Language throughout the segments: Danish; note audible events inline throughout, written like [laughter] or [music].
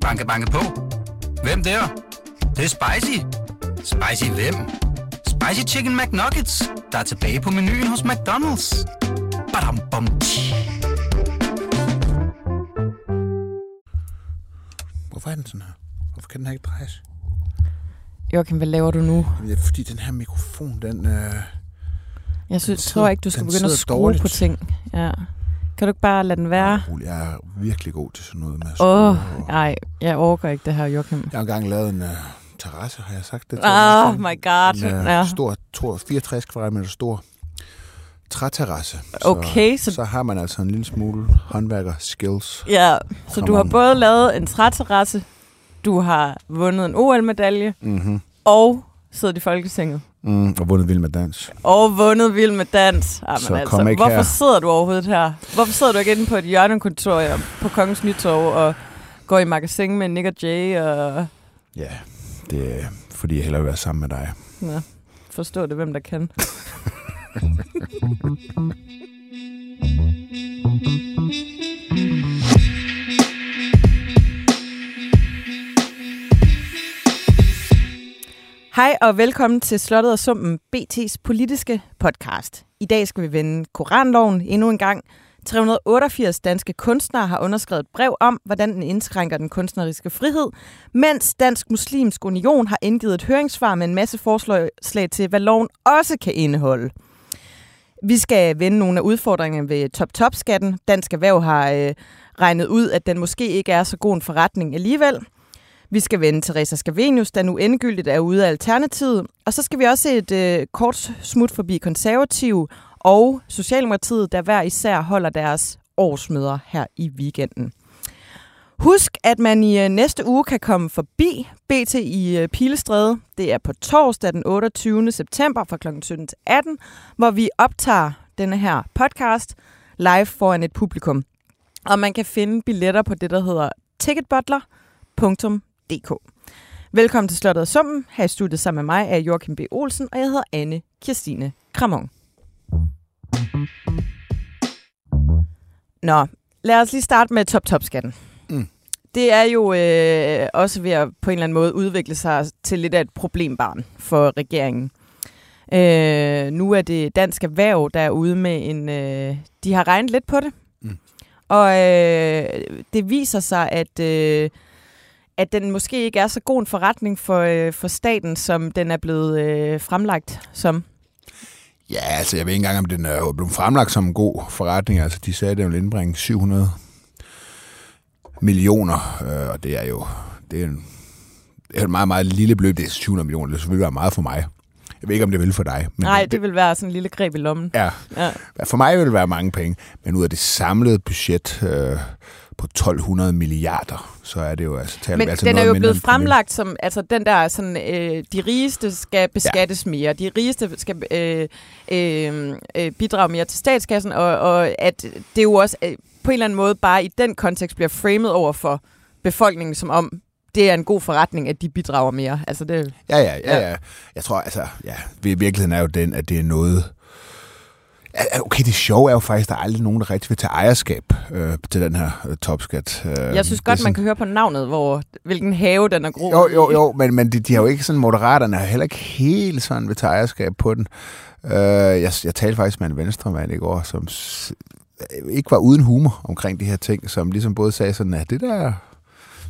Banke, banke på. Hvem der? Det, det er spicy. Spicy hvem? Spicy Chicken McNuggets, der er tilbage på menuen hos McDonald's. Badum, bom, tji. Hvorfor er den sådan her? Hvorfor kan den her ikke drejes? Joachim, hvad laver du nu? Jamen, det er fordi, den her mikrofon, den... Øh, Jeg synes, sidder- tror ikke, du skal den begynde at skrue dårligt. på ting. Ja. Kan du ikke bare lade den være? rolig. Jeg er virkelig god til sådan noget med Åh, skrue. nej, jeg overgår ikke det her, Joachim. Jeg har engang lavet en uh, terrasse, har jeg sagt det til Oh dig? my god. En uh, Ja. stor, to- 64 kvadratmeter stor træterrasse. Okay, så, så- så har man altså en lille smule håndværker-skills. Ja, så du har on. både lavet en træterrasse, du har vundet en OL-medalje, Mm-hmm. og siddet i Folketinget. Mm, og vundet vild med dans. Og vundet Vild med Dans. Jamen, Så altså, kom ikke hvorfor her. sidder du overhovedet her? Hvorfor sidder du ikke inde på et hjørnekontor på Kongens Nytorv og går i magasin med Nick og Jay og Ja, det er fordi, jeg hellere vil være sammen med dig. ja, forstå det, hvem der kan? [laughs] [laughs] Hej og velkommen til Slottet og Sumpen, BT's politiske podcast. I dag skal vi vende Koranloven endnu en gang. 388 danske kunstnere har underskrevet et brev om, hvordan den indskrænker den kunstneriske frihed, mens Dansk Muslimsk Union har indgivet et høringssvar med en masse forslag til, hvad loven også kan indeholde. Vi skal vende nogle af udfordringerne ved top-top-skatten. Dansk Erhverv har øh, regnet ud, at den måske ikke er så god en forretning alligevel. Vi skal vende Teresa Scavenius, der nu endegyldigt er ude af Alternativet. Og så skal vi også se et øh, kort smut forbi konservative og Socialdemokratiet, der hver især holder deres årsmøder her i weekenden. Husk, at man i øh, næste uge kan komme forbi BT i øh, Pilestræde. Det er på torsdag den 28. september fra kl. 17 til 18, hvor vi optager denne her podcast live foran et publikum. Og man kan finde billetter på det, der hedder ticketbutler.dk. Velkommen til Slottet og Summen. Her i studiet sammen med mig er Joachim B. Olsen, og jeg hedder Anne Kirstine Kramon. Nå, lad os lige starte med top-top-skatten. Mm. Det er jo øh, også ved at på en eller anden måde udvikle sig til lidt af et problembarn for regeringen. Øh, nu er det Dansk Erhverv, der er ude med en... Øh, de har regnet lidt på det. Mm. Og øh, det viser sig, at... Øh, at den måske ikke er så god en forretning for, øh, for staten, som den er blevet øh, fremlagt som. Ja, altså jeg ved ikke engang, om den er blevet fremlagt som en god forretning. Altså de sagde, at den vil indbringe 700 millioner, øh, og det er jo det er en, det er et meget, meget lille beløb. Det er 700 millioner, det vil selvfølgelig være meget for mig. Jeg ved ikke, om det vil for dig. Men Nej, det vil være sådan en lille greb i lommen. Ja, Ja. for mig vil det være mange penge, men ud af det samlede budget øh, på 1200 milliarder, så er det jo altså... taler Men altså den er jo blevet fremlagt som, altså den der sådan, øh, de rigeste skal beskattes ja. mere, de rigeste skal øh, øh, øh, bidrage mere til statskassen, og, og at det jo også øh, på en eller anden måde bare i den kontekst bliver framet over for befolkningen, som om det er en god forretning, at de bidrager mere. Altså det, Ja, ja, ja, Ja. Jeg tror, altså, ja, vir- virkeligheden er jo den, at det er noget... Okay, det sjove er jo faktisk, at der er aldrig nogen, der rigtig vil tage ejerskab øh, til den her øh, topskat. Øh, jeg synes godt, man kan høre på navnet, hvor, hvilken have den er groet Jo, jo, jo, men, men de, de har jo ikke sådan, moderaterne har heller ikke helt sådan ved tage ejerskab på den. Øh, jeg, jeg talte faktisk med en venstremand i går, som ikke var uden humor omkring de her ting, som ligesom både sagde sådan, at det der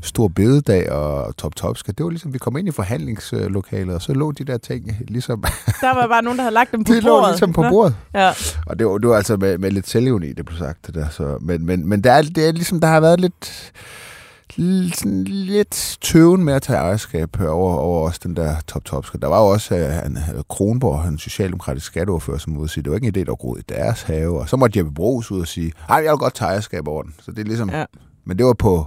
stor bededag og top top skal det var ligesom, vi kom ind i forhandlingslokalet, og så lå de der ting ligesom, Der var bare nogen, der havde lagt dem [laughs] på det bordet. lå ligesom på bordet. Ja. Og det var, det var altså med, med lidt selvivni, det blev sagt. Det der, så, men men, men der er, det er ligesom, der har været lidt, lidt, sådan lidt tøven med at tage ejerskab over, over også den der top top Der var jo også uh, han, øh, Kronborg, en socialdemokratisk skatteordfører, som ud sige, det var ikke en idé, der groet i deres have. Og så måtte Jeppe Brugs ud og sige, nej, jeg vil godt tage ejerskab over den. Så det er ligesom, ja. men det var på,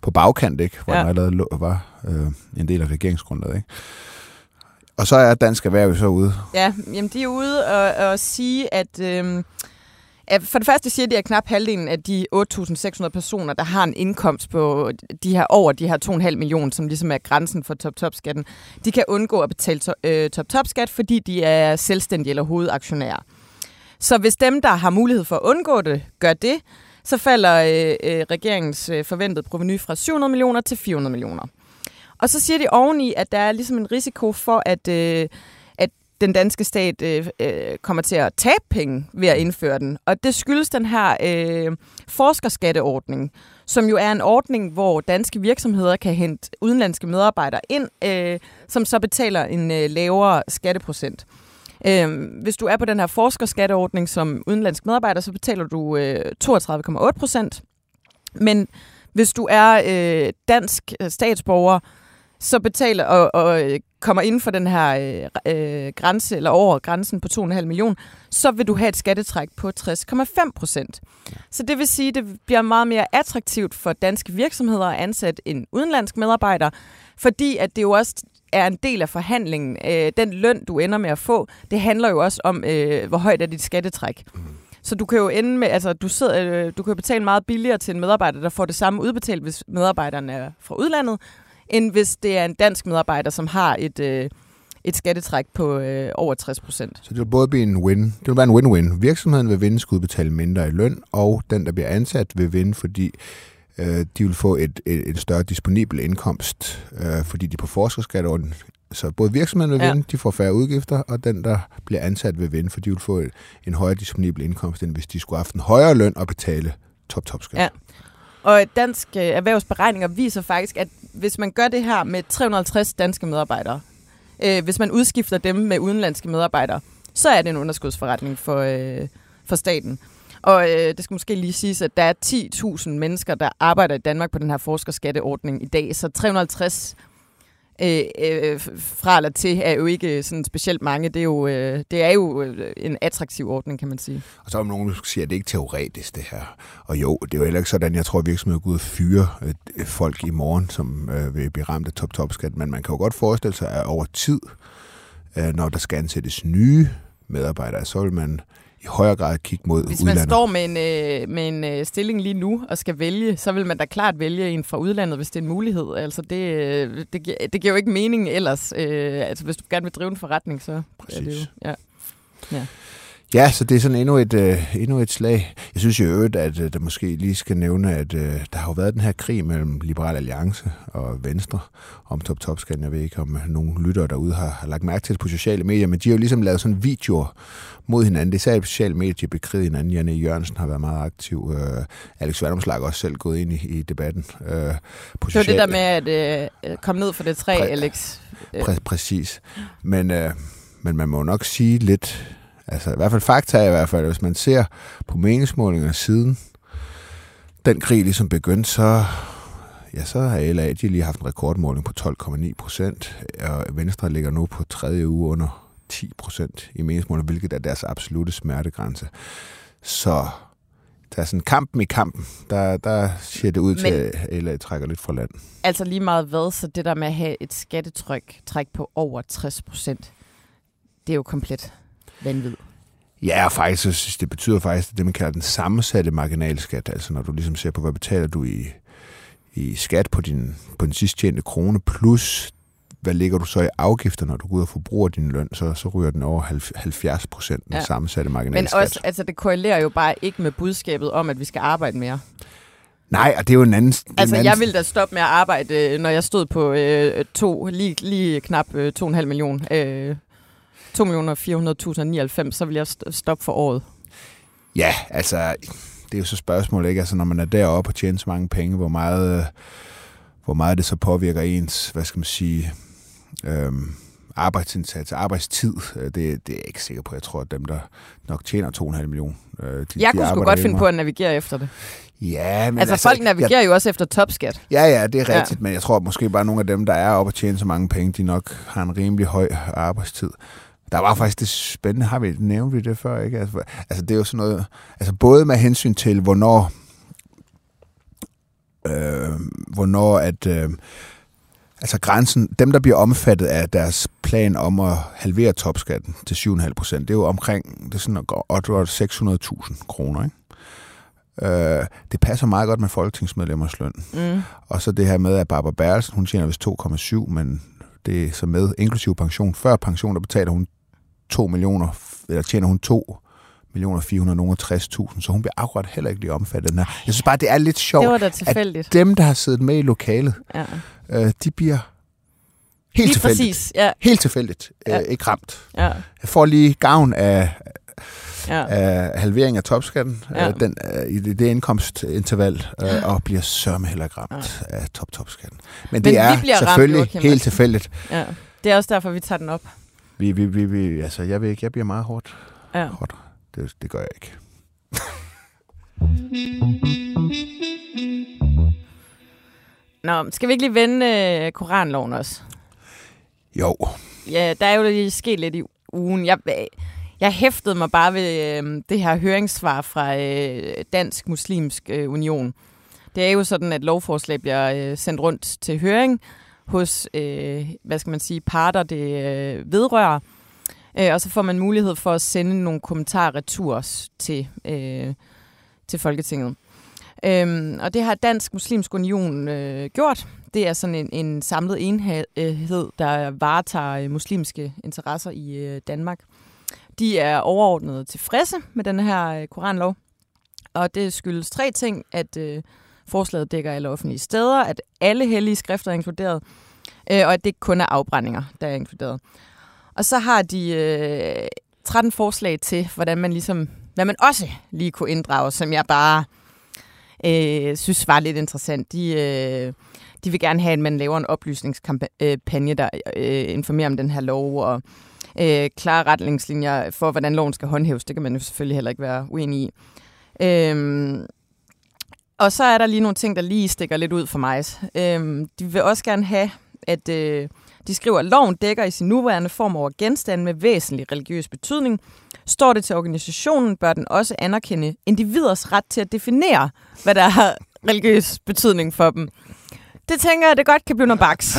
på bagkant, ikke? Hvor Ja. den allerede lå, var øh, en del af regeringsgrundlaget, ikke? Og så er Dansk Erhverv jo så ude. Ja, jamen de er ude og, og sige, at, at for det første siger de, at knap halvdelen af de 8.600 personer, der har en indkomst på de her over de her 2,5 millioner, som ligesom er grænsen for top-top-skatten, de kan undgå at betale øh, top-top-skat, fordi de er selvstændige eller hovedaktionærer. Så hvis dem, der har mulighed for at undgå det, gør det, så falder øh, øh, regeringens øh, forventede proveny fra 700 millioner til 400 millioner. Og så siger de oveni, at der er ligesom en risiko for, at, øh, at den danske stat øh, øh, kommer til at tabe penge ved at indføre den. Og det skyldes den her øh, forskerskatteordning, som jo er en ordning, hvor danske virksomheder kan hente udenlandske medarbejdere ind, øh, som så betaler en øh, lavere skatteprocent. Øh, hvis du er på den her forskerskatteordning som udenlandsk medarbejder, så betaler du øh, 32,8 procent. Men hvis du er øh, dansk øh, statsborger, så betaler og, og øh, kommer inden for den her øh, øh, grænse, eller over grænsen på 2,5 millioner, så vil du have et skattetræk på 60,5 procent. Så det vil sige, at det bliver meget mere attraktivt for danske virksomheder at ansætte en udenlandsk medarbejder, fordi at det jo også er en del af forhandlingen. Øh, den løn, du ender med at få, det handler jo også om, øh, hvor højt er dit skattetræk. Så du kan jo ende med, altså du, sidder, øh, du kan betale meget billigere til en medarbejder, der får det samme udbetalt, hvis medarbejderen er fra udlandet, end hvis det er en dansk medarbejder, som har et, øh, et skattetræk på øh, over 60 procent. Så det vil både blive en win. Det vil være en win-win. Virksomheden vil vinde, skal udbetale mindre i løn, og den, der bliver ansat, vil vinde, fordi øh, de vil få et, et, et større disponibel indkomst, øh, fordi de er på forskerskatteordning. Så både virksomheden vil ja. vinde, de får færre udgifter, og den, der bliver ansat, vil vinde, for de vil få et, en højere disponibel indkomst, end hvis de skulle have haft en højere løn og betale top-top-skat. Ja. Og dansk øh, erhvervsberegninger viser faktisk, at hvis man gør det her med 350 danske medarbejdere, øh, hvis man udskifter dem med udenlandske medarbejdere, så er det en underskudsforretning for, øh, for staten. Og øh, det skal måske lige siges, at der er 10.000 mennesker, der arbejder i Danmark på den her forskerskatteordning i dag, så 350 øh, øh, fra eller til er jo ikke øh, sådan specielt mange. Det er jo, øh, det er jo øh, en attraktiv ordning, kan man sige. Og så er nogen, der siger, at det ikke er teoretisk, det her. Og jo, det er jo heller ikke sådan, jeg tror, at virksomheder går ud og fyre øh, folk i morgen, som øh, vil blive ramt af top-top-skat. Men man kan jo godt forestille sig, at over tid, øh, når der skal ansættes nye medarbejdere, så vil man i højere grad kigge mod Hvis udlandet. man står med en, øh, med en øh, stilling lige nu og skal vælge, så vil man da klart vælge en fra udlandet, hvis det er en mulighed. Altså det, øh, det, giver, det giver jo ikke mening ellers. Øh, altså hvis du gerne vil drive en forretning, så Præcis. er det jo... Ja. Ja. Ja, så det er sådan endnu et, øh, endnu et slag. Jeg synes jo øvrigt, at øh, der måske lige skal nævne, at øh, der har jo været den her krig mellem Liberal Alliance og Venstre om top top Jeg ved ikke, om øh, nogle lyttere derude har, har lagt mærke til det på sociale medier, men de har jo ligesom lavet sådan videoer mod hinanden. Det er særligt på sociale medier, de bekriget hinanden. Janne Jørgensen har været meget aktiv. Øh, Alex Vandomslag har også selv gået ind i, i debatten. Øh, på Det var det der med at øh, komme ned for det træ, Præ- Alex. Øh, Præ- præcis. Men, øh, men man må nok sige lidt, altså i hvert fald fakta er i hvert fald, hvis man ser på meningsmålinger siden den krig ligesom begyndte, så, ja, så har LA de lige haft en rekordmåling på 12,9 procent, og Venstre ligger nu på tredje uge under 10 procent i meningsmålinger, hvilket er deres absolute smertegrænse. Så der er sådan kampen i kampen, der, der ser det ud til, at LA trækker lidt fra land. altså lige meget hvad, så det der med at have et skattetryk træk på over 60 procent, det er jo komplet vanvid. Ja, og faktisk, synes jeg, det betyder faktisk det, man kalder den sammensatte marginalskat. Altså når du ligesom ser på, hvad betaler du i, i skat på din, på den sidst tjente krone, plus hvad ligger du så i afgifter, når du går ud og forbruger din løn, så, så ryger den over 70 procent den Ja. sammensatte Men marginalskat. også, altså det korrelerer jo bare ikke med budskabet om, at vi skal arbejde mere. Nej, og det er jo en anden... Altså, en anden jeg ville da stoppe med at arbejde, øh, når jeg stod på øh, to, lige, lige knap øh, 2,5 millioner. Øh, 2 millioner 400.099, så ville jeg st- stoppe for året. Ja, altså, det er jo så spørgsmålet, ikke? Altså, når man er deroppe og tjener så mange penge, hvor meget, hvor meget det så påvirker ens, hvad skal man sige, øhm, arbejdsindsats, arbejdstid, øh, det, det er jeg ikke sikker på. Jeg tror, at dem, der nok tjener 2,5 millioner, øh, de, Jeg de kunne sgu godt finde på at navigere efter det. Ja, men Altså, altså folk navigerer jo også efter topskat. Ja, ja, det er rigtigt, ja. men jeg tror at måske bare nogle af dem, der er oppe og tjener så mange penge, de nok har en rimelig høj arbejdstid. Der var faktisk det spændende, har vi nævnt vi det før, ikke? Altså, altså det er jo sådan noget, altså både med hensyn til, hvornår, øh, hvornår at, øh, altså grænsen, dem der bliver omfattet af deres plan om at halvere topskatten til 7,5 procent, det er jo omkring, det er sådan godt 600.000 kroner, ikke? Øh, det passer meget godt med folketingsmedlemmers løn. Mm. Og så det her med, at Barbara Bertelsen, hun tjener vist 2,7, men det er så med inklusiv pension. Før pension, der betaler hun 2 millioner, eller tjener hun 2 millioner 400, nogen 60.000, så hun bliver akkurat heller ikke lige omfattet den her. Jeg synes bare, det er lidt sjovt, Det var da tilfældigt. at dem, der har siddet med i lokalet, Ja. øh, de bliver helt Lige tilfældigt. præcis. Ja, Helt tilfældigt. Ja. Øh, ikke ramt. ja, Jeg får lige gavn af, ja. af halvering af topskatten Ja. øh, den, øh, i det, det indkomstinterval, øh, og bliver sørme heller ikke ramt af top-topskatten. Men det Men vi er ramt, selvfølgelig Joachim, helt tilfældigt. ja. Det er også derfor, vi tager den op. Vi, vi, vi, vi, altså, jeg ved ikke, jeg bliver meget hårdt. Ja. hårdt. Det, det gør jeg ikke. [laughs] Nå, skal vi ikke lige vende øh, koranloven også? Jo, Ja, der er jo lige sket lidt i ugen. Jeg, jeg hæftede mig bare ved øh, det her høringssvar fra øh, Dansk Muslimsk øh, Union. Det er jo sådan, at lovforslag bliver øh, sendt rundt til høring hos, øh, hvad skal man sige, parter, det øh, vedrører. Øh, og så får man mulighed for at sende nogle kommentarer retur til, øh, til Folketinget. Øhm, og det har Dansk Muslimsk Union øh, gjort. Det er sådan en, en samlet enhed, der varetager øh, muslimske interesser i øh, Danmark. De er overordnet tilfredse med den her øh, koranlov. Og det skyldes tre ting, at øh, forslaget dækker alle offentlige steder, at alle hellige skrifter er inkluderet, øh, og at det ikke kun er afbrændinger, der er inkluderet. Og så har de øh, 13 forslag til, hvordan man ligesom, hvad man også lige kunne inddrage, som jeg bare øh, synes var lidt interessant. De, øh, de vil gerne have, at man laver en oplysningskampagne, der øh, informerer om den her lov, og øh, klare retningslinjer for, hvordan loven skal håndhæves. Det kan man jo selvfølgelig heller ikke være uenig i. Øh, og så er der lige nogle ting, der lige stikker lidt ud for mig. Øhm, de vil også gerne have, at øh, de skriver, at loven dækker i sin nuværende form over genstande med væsentlig religiøs betydning. Står det til organisationen, bør den også anerkende individers ret til at definere, hvad der har religiøs betydning for dem. Det tænker jeg, det godt kan blive noget baks. [laughs]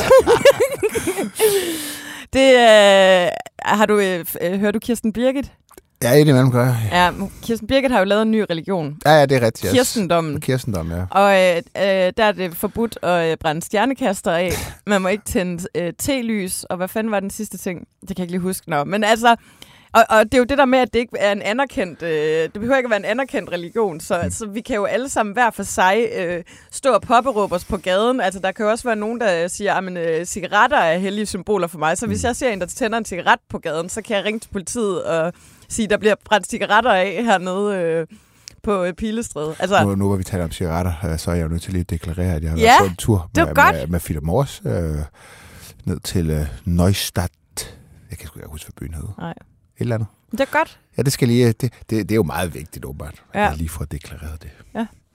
det, øh, har du, øh, øh, hørt du Kirsten Birgit? Ja, indimellem gør jeg. Ja, Kirsten Birgit har jo lavet en ny religion. Ja, ja, det er rigtigt. yes. Kirstendommen. Kirstendom, ja. Og øh, øh, der er det forbudt at øh, brænde stjernekaster af. [laughs] Man må ikke tænde øh, telys. Og hvad fanden var den sidste ting? Det kan jeg ikke lige huske. Nå. Men altså, og, og det er jo det der med, at det ikke er en anerkendt, øh, det behøver ikke at være en anerkendt religion, så, mm. så vi kan jo alle sammen hver for sig øh, stå og påberåbe os på gaden. Altså der kan jo også være nogen, der siger, at øh, cigaretter er hellige symboler for mig, så hvis jeg ser en, der tænder en cigaret på gaden, så kan jeg ringe til politiet og sige, der bliver brændt cigaretter af hernede øh, på øh, Pilestræde. Altså, Nu, nu hvor vi taler om cigaretter, øh, så er jeg jo nødt til lige at deklarere, at jeg har Ja, været på en tur med, godt. med, med Philip Morris øh, ned til øh, Neustadt. Jeg kan sgu ikke huske, hvad byen hed. Nej. Et eller andet. det er godt. Ja, det skal lige, det, det, det er jo meget vigtigt, åbenbart, at Ja. jeg lige får deklareret det.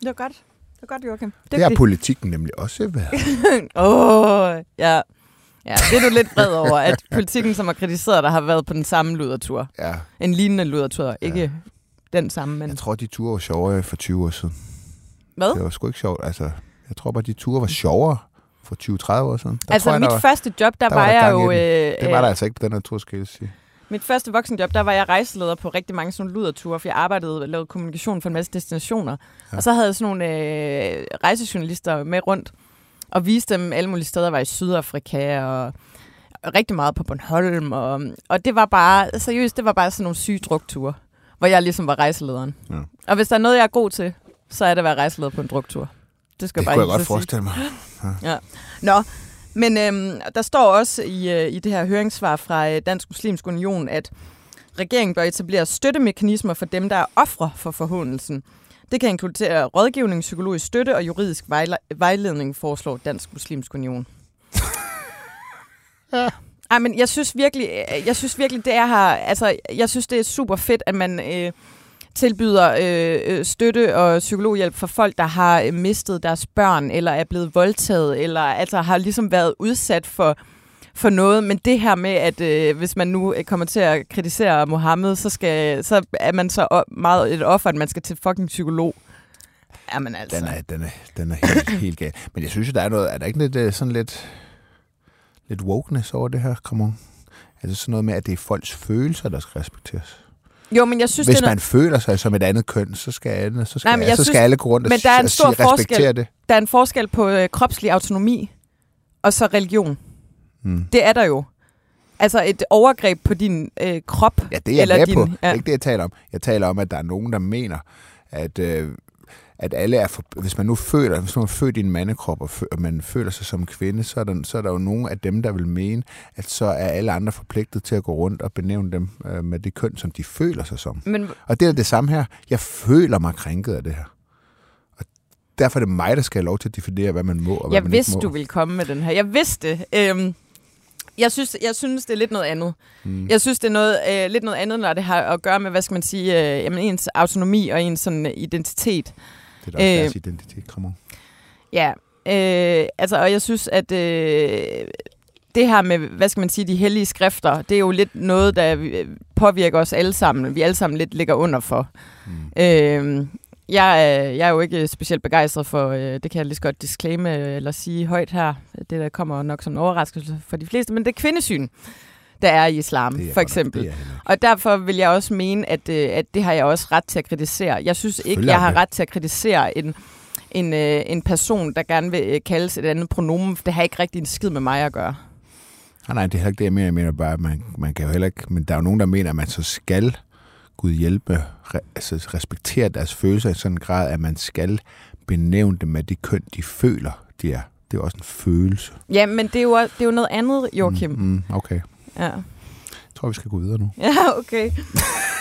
Det er godt. Det er godt, Joachim. Det har politikken nemlig også været. [laughs] Åh, oh, ja. Ja, det er du lidt vred over, at politikken, som har kritiseret dig, har været på den samme ludertur. Ja, En lignende ludertur. Ikke den samme, men... jeg tror, de ture var sjovere for 20 år siden. Hvad? Det var sgu ikke sjovt. Altså, jeg tror bare, de ture var sjovere for 20-30 år siden. Der Altså, tror jeg, mit der var, første job, der, der var, var der jeg jo... Øh, det var der øh, altså ikke på den her tur, skal jeg sige. Mit første voksenjob, der var jeg rejseleder på rigtig mange sådan luderture, for jeg arbejdede og lavede kommunikation for en masse destinationer. Ja. Ja. Og så havde jeg sådan nogle øh, rejsejournalister med rundt, og viste dem alle mulige steder. Var i Sydafrika og rigtig meget på Bornholm. Og, og det var bare, seriøst, det var bare sådan nogle syge drukture, hvor jeg ligesom var rejselederen. Ja. Og hvis der er noget, jeg er god til, så er det at være rejseleder på en druktur. Det skal Det jeg kunne bare jeg godt forestille mig. [laughs] Nå, men øhm, der står også i, øh, i det her høringssvar fra øh, Dansk Muslimsk Union, at regeringen bør etablere støttemekanismer for dem, der er ofre for forhåndelsen. Det kan inkludere rådgivning, psykologisk støtte og juridisk vejle- vejledning, foreslår Dansk Muslimsk Union. Ej, men jeg synes virkelig, øh, jeg synes virkelig, det er her, altså, jeg synes, det er super fedt, at man øh, tilbyder øh, øh, støtte og psykologhjælp for folk, der har øh, mistet deres børn, eller er blevet voldtaget, eller altså har ligesom været udsat for, for noget. Men det her med, at øh, hvis man nu øh, kommer til at kritisere Mohammed, så, skal, så er man så meget et offer, at man skal til fucking psykolog. Jamen altså. Den er, den er, den er helt, [laughs] helt gal. Men jeg synes der er noget, er der ikke lidt, øh, sådan lidt, lidt wokeness over det her, come on? Altså sådan noget med, at det er folks følelser, der skal respekteres. Jo, men jeg synes, Hvis det er man føler sig som et andet køn, så skal alle, så skal, Nej, men jeg så synes- skal alle gå rundt men der er en stor sige, forskel. det. der er en forskel på øh, kropslig autonomi og så religion. Mm. Det er der jo. Altså et overgreb på din øh, krop. Ja, det er jeg eller med din, på. Det Ja. er ikke det, jeg taler om. Jeg taler om, at der er nogen, der mener, at, øh, at alle er for, hvis man nu føler, hvis man er født i en mandekrop, og, og man føler sig som kvinde, så er, der, så er der jo nogen af dem, der vil mene, at så er alle andre forpligtet til at gå rundt og benævne dem øh, med det køn, som de føler sig som. Men Og det er det samme her. Jeg føler mig krænket af det her. Og derfor er det mig, der skal have lov til at definere, hvad man må og hvad jeg man vidste, ikke må. du ville komme med den her. Jeg vidste det. Øhm, jeg, synes, jeg synes, det er lidt noget andet. Mm. Jeg synes, det er noget, øh, lidt noget andet, når det har at gøre med, hvad skal man sige, øh, jamen, ens autonomi og ens sådan, øh, identitet. Det er da også Øh, deres identitet, kommer. Ja, øh, altså, og jeg synes, at øh, det her med, hvad skal man sige, de hellige skrifter, det er jo lidt noget, der øh, påvirker os alle sammen. Vi alle sammen lidt ligger under for. Mm. Øh, jeg, er, jeg er jo ikke specielt begejstret for, øh, det kan jeg lige så godt disclaime øh, eller sige højt her. Det der kommer nok som en overraskelse for de fleste, men det er kvindesyn, der er i islam, er for nok- eksempel. Ikke. Og derfor vil jeg også mene, at, øh, at det har jeg også ret til at kritisere. Jeg synes ikke, jeg har ret til at kritisere en, en, en person, der gerne vil kaldes et andet pronomen, for det har ikke rigtig en skid med mig at gøre. Nej, nej, det er heller ikke det, jeg mener. Jeg mener bare, at man, man kan jo heller ikke... Men der er jo nogen, der mener, at man så skal Gud hjælpe, re, altså respektere deres følelser i sådan en grad, at man skal benævne dem med de køn, de føler, de er. Det er også en følelse. Ja, men det er jo, det er jo noget andet, Joachim. Mm, mm, okay. Ja. Jeg tror, vi skal gå videre nu. [laughs] Ja, okay.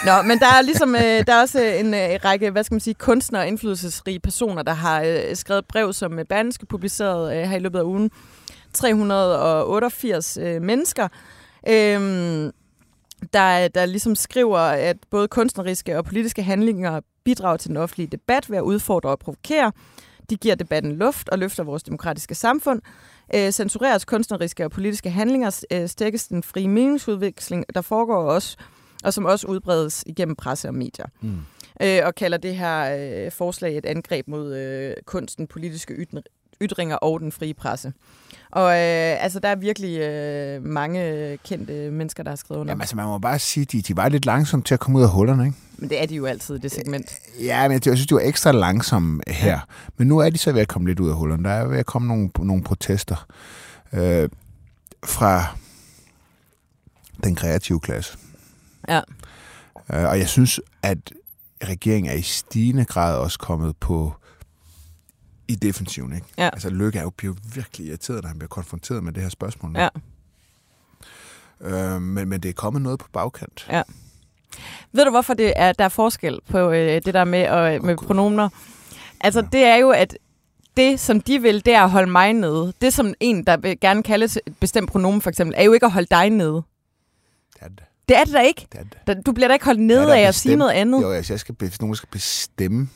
Nå, men der er ligesom øh, der er også en øh, række, hvad skal man sige, kunstnere og indflydelsesrige personer, der har øh, skrevet brev, som øh, Berlingske publiceret øh, her i løbet af ugen. 388 øh, mennesker, øh, der, der ligesom skriver, at både kunstneriske og politiske handlinger bidrager til den offentlige debat ved at udfordre og provokere. De giver debatten luft og løfter vores demokratiske samfund. Øh, censureres kunstneriske og politiske handlinger, øh, stækkes den frie meningsudveksling, der foregår også, og som også udbredes igennem presse og medier. Mm. Øh, og kalder det her øh, forslag et angreb mod øh, kunsten, politiske ytringer og den frie presse. Og øh, altså, der er virkelig øh, mange kendte mennesker, der har skrevet under. Jamen, altså, man må bare sige, at de, de var lidt langsomme til at komme ud af hullerne, ikke? Men det er de jo altid det segment. Ja, men jeg, synes, de var ekstra langsomme her. Ja. Men nu er de så ved at komme lidt ud af hullerne. Der er ved at komme nogle, nogle protester øh, fra den kreative klasse. Ja. Øh, og jeg synes, at regeringen er i stigende grad også kommet på i defensiven. Ikke? Ja. Altså Løkke er jo, bliver virkelig irriteret, når han bliver konfronteret med det her spørgsmål. nu. Ja. Øh, men, men det er kommet noget på bagkant. Ja. Ved du, hvorfor det er, der er forskel på øh, det der med, øh, med Gud. pronomener? Altså, Ja. det er jo, at det, som de vil, det er at holde mig nede. Det, som en, der vil gerne kaldes et bestemt pronomen, for eksempel, er jo ikke at holde dig nede. Det er det. Det er det da ikke. det, er det. Du bliver da ikke holdt nede af at sige noget andet. Jo, altså, jeg skal, hvis nogen skal bestemme,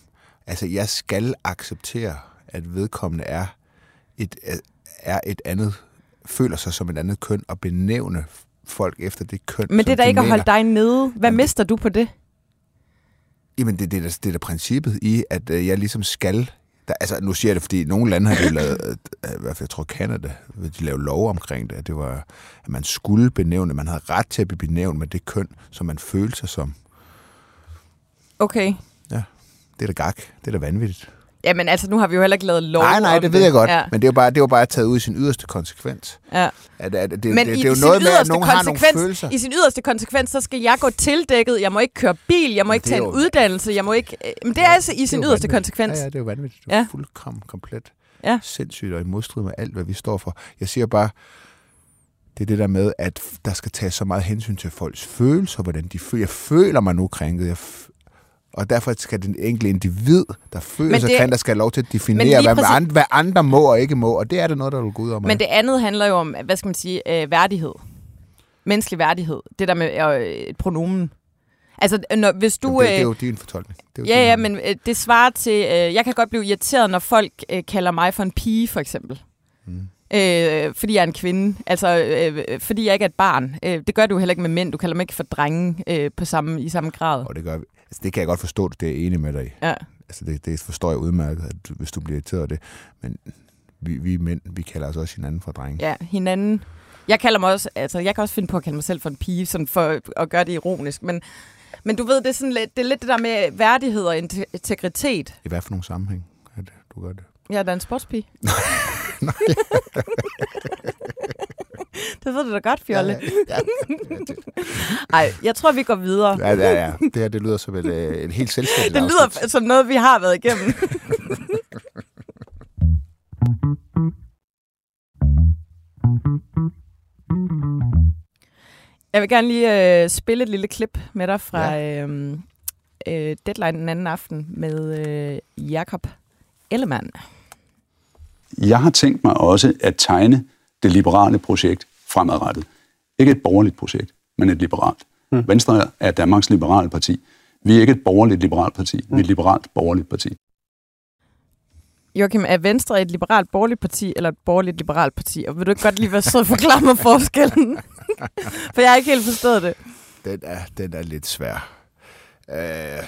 altså jeg skal acceptere, at vedkommende er et, er et andet, føler sig som et andet køn, og benævne folk efter det køn, Men det er da de ikke at mener. holde dig nede. Hvad Jamen, mister du på det? Jamen, det, det, er da, det er da princippet i, at øh, jeg ligesom skal... Der, altså, nu siger jeg det, fordi nogle lande har det lavet, øh, i hvert fald, jeg tror Canada, de lavede lov omkring det, at det var, at man skulle benævne, man havde ret til at blive benævnt med det køn, som man følte sig som. Okay. Det er da gak. Det er da vanvittigt. Jamen altså, nu har vi jo heller ikke lavet lov Nej, nej, om det ved jeg godt. Ja, Men det var bare, det var bare taget ud i sin yderste konsekvens. ja. At, at, det, Men det, i det, er jo noget med, at nogen har nogle følelser. I sin yderste konsekvens, så skal jeg gå tildækket, jeg må ikke køre bil, jeg må ikke det tage en jo- uddannelse, jeg må ikke... øh, Men det er Ja, altså i sin yderste konsekvens. Ja, ja, det er jo vanvittigt. Det er Ja. fuldkommen komplet Ja. sindssygt og i modstrid med alt, hvad vi står for. Jeg siger bare, det er det der med, at der skal tages så meget hensyn til folks følelser, hvordan de føler. Jeg føler mig nu krænket. Jeg og derfor skal den enkelte individ, der føler sig krænket, der skal have lov til at definere, hvad, præcis- andre, hvad andre må og ikke må. Og det er det noget, der vil gå ud over mig. Men det andet handler jo om, hvad skal man sige, øh, værdighed. Menneskelig værdighed. Det der med øh, et pronomen. Altså, når, hvis du... Jamen, det, det er øh, jo din fortolkning. Det er jo Ja, din ja, men øh, det svarer til... Øh, jeg kan godt blive irriteret, når folk øh, kalder mig for en pige, for eksempel. Mm. Øh, fordi jeg er en kvinde. Altså, øh, fordi jeg ikke er et barn. Øh, det gør du heller ikke med mænd. Du kalder dem ikke for drenge øh, på samme, i samme grad. Og det gør vi. Altså, det kan jeg godt forstå, det er enig med dig i. Ja. Altså, det, det forstår jeg udmærket, at du, hvis du bliver irriteret af det. Men vi, vi mænd, vi kalder os også hinanden for drenge. ja, hinanden. Jeg kalder mig også... Altså, jeg kan også finde på at kalde mig selv for en pige, sådan for at gøre det ironisk. Men, men du ved, det er, sådan lidt, det er lidt det der med værdighed og inte- integritet. I hvad for nogle sammenhæng er det, du gør det? Jeg er da en sportspige. [laughs] Det ved du da godt, Fjolle. Ja, ja. Ej, jeg tror, vi går videre. Ja, ja, ja. Det her, det lyder som et, øh, et helt selvstændigt Det lyder afsnit. som noget, vi har været igennem. Jeg vil gerne lige øh, spille et lille klip med dig fra ja. øh, øh, Deadline den anden aften med øh, Jakob Ellemann. Jeg har tænkt mig også at tegne det liberale projekt fremadrettet. Ikke et borgerligt projekt, men et liberalt. Mm. Venstre er Danmarks liberale parti. Vi er ikke et borgerligt liberalt parti. Vi er et liberalt borgerligt parti. Joachim, er Venstre et liberalt borgerligt parti eller et borgerligt liberalt parti? Og vil du ikke godt lige være sød og forklare mig forskellen? [laughs] For jeg har ikke helt forstået det. Den er, den er lidt svær. Øh,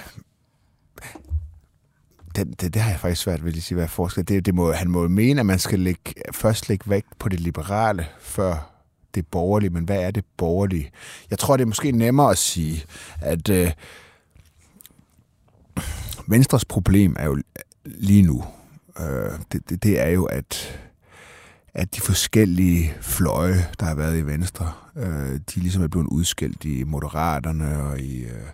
det, det, det har jeg faktisk svært ved at sige, hvad forskel. Det, det må, han må mene, at man skal lægge, først lægge vægt på det liberale, før det borgerlige. Men hvad er det borgerlige? Jeg tror, det er måske nemmere at sige, at øh, Venstres problem er jo lige nu, øh, det, det, det er jo, at at de forskellige fløje, der har været i Venstre, øh, de ligesom er blevet udskilt i Moderaterne og i, øh,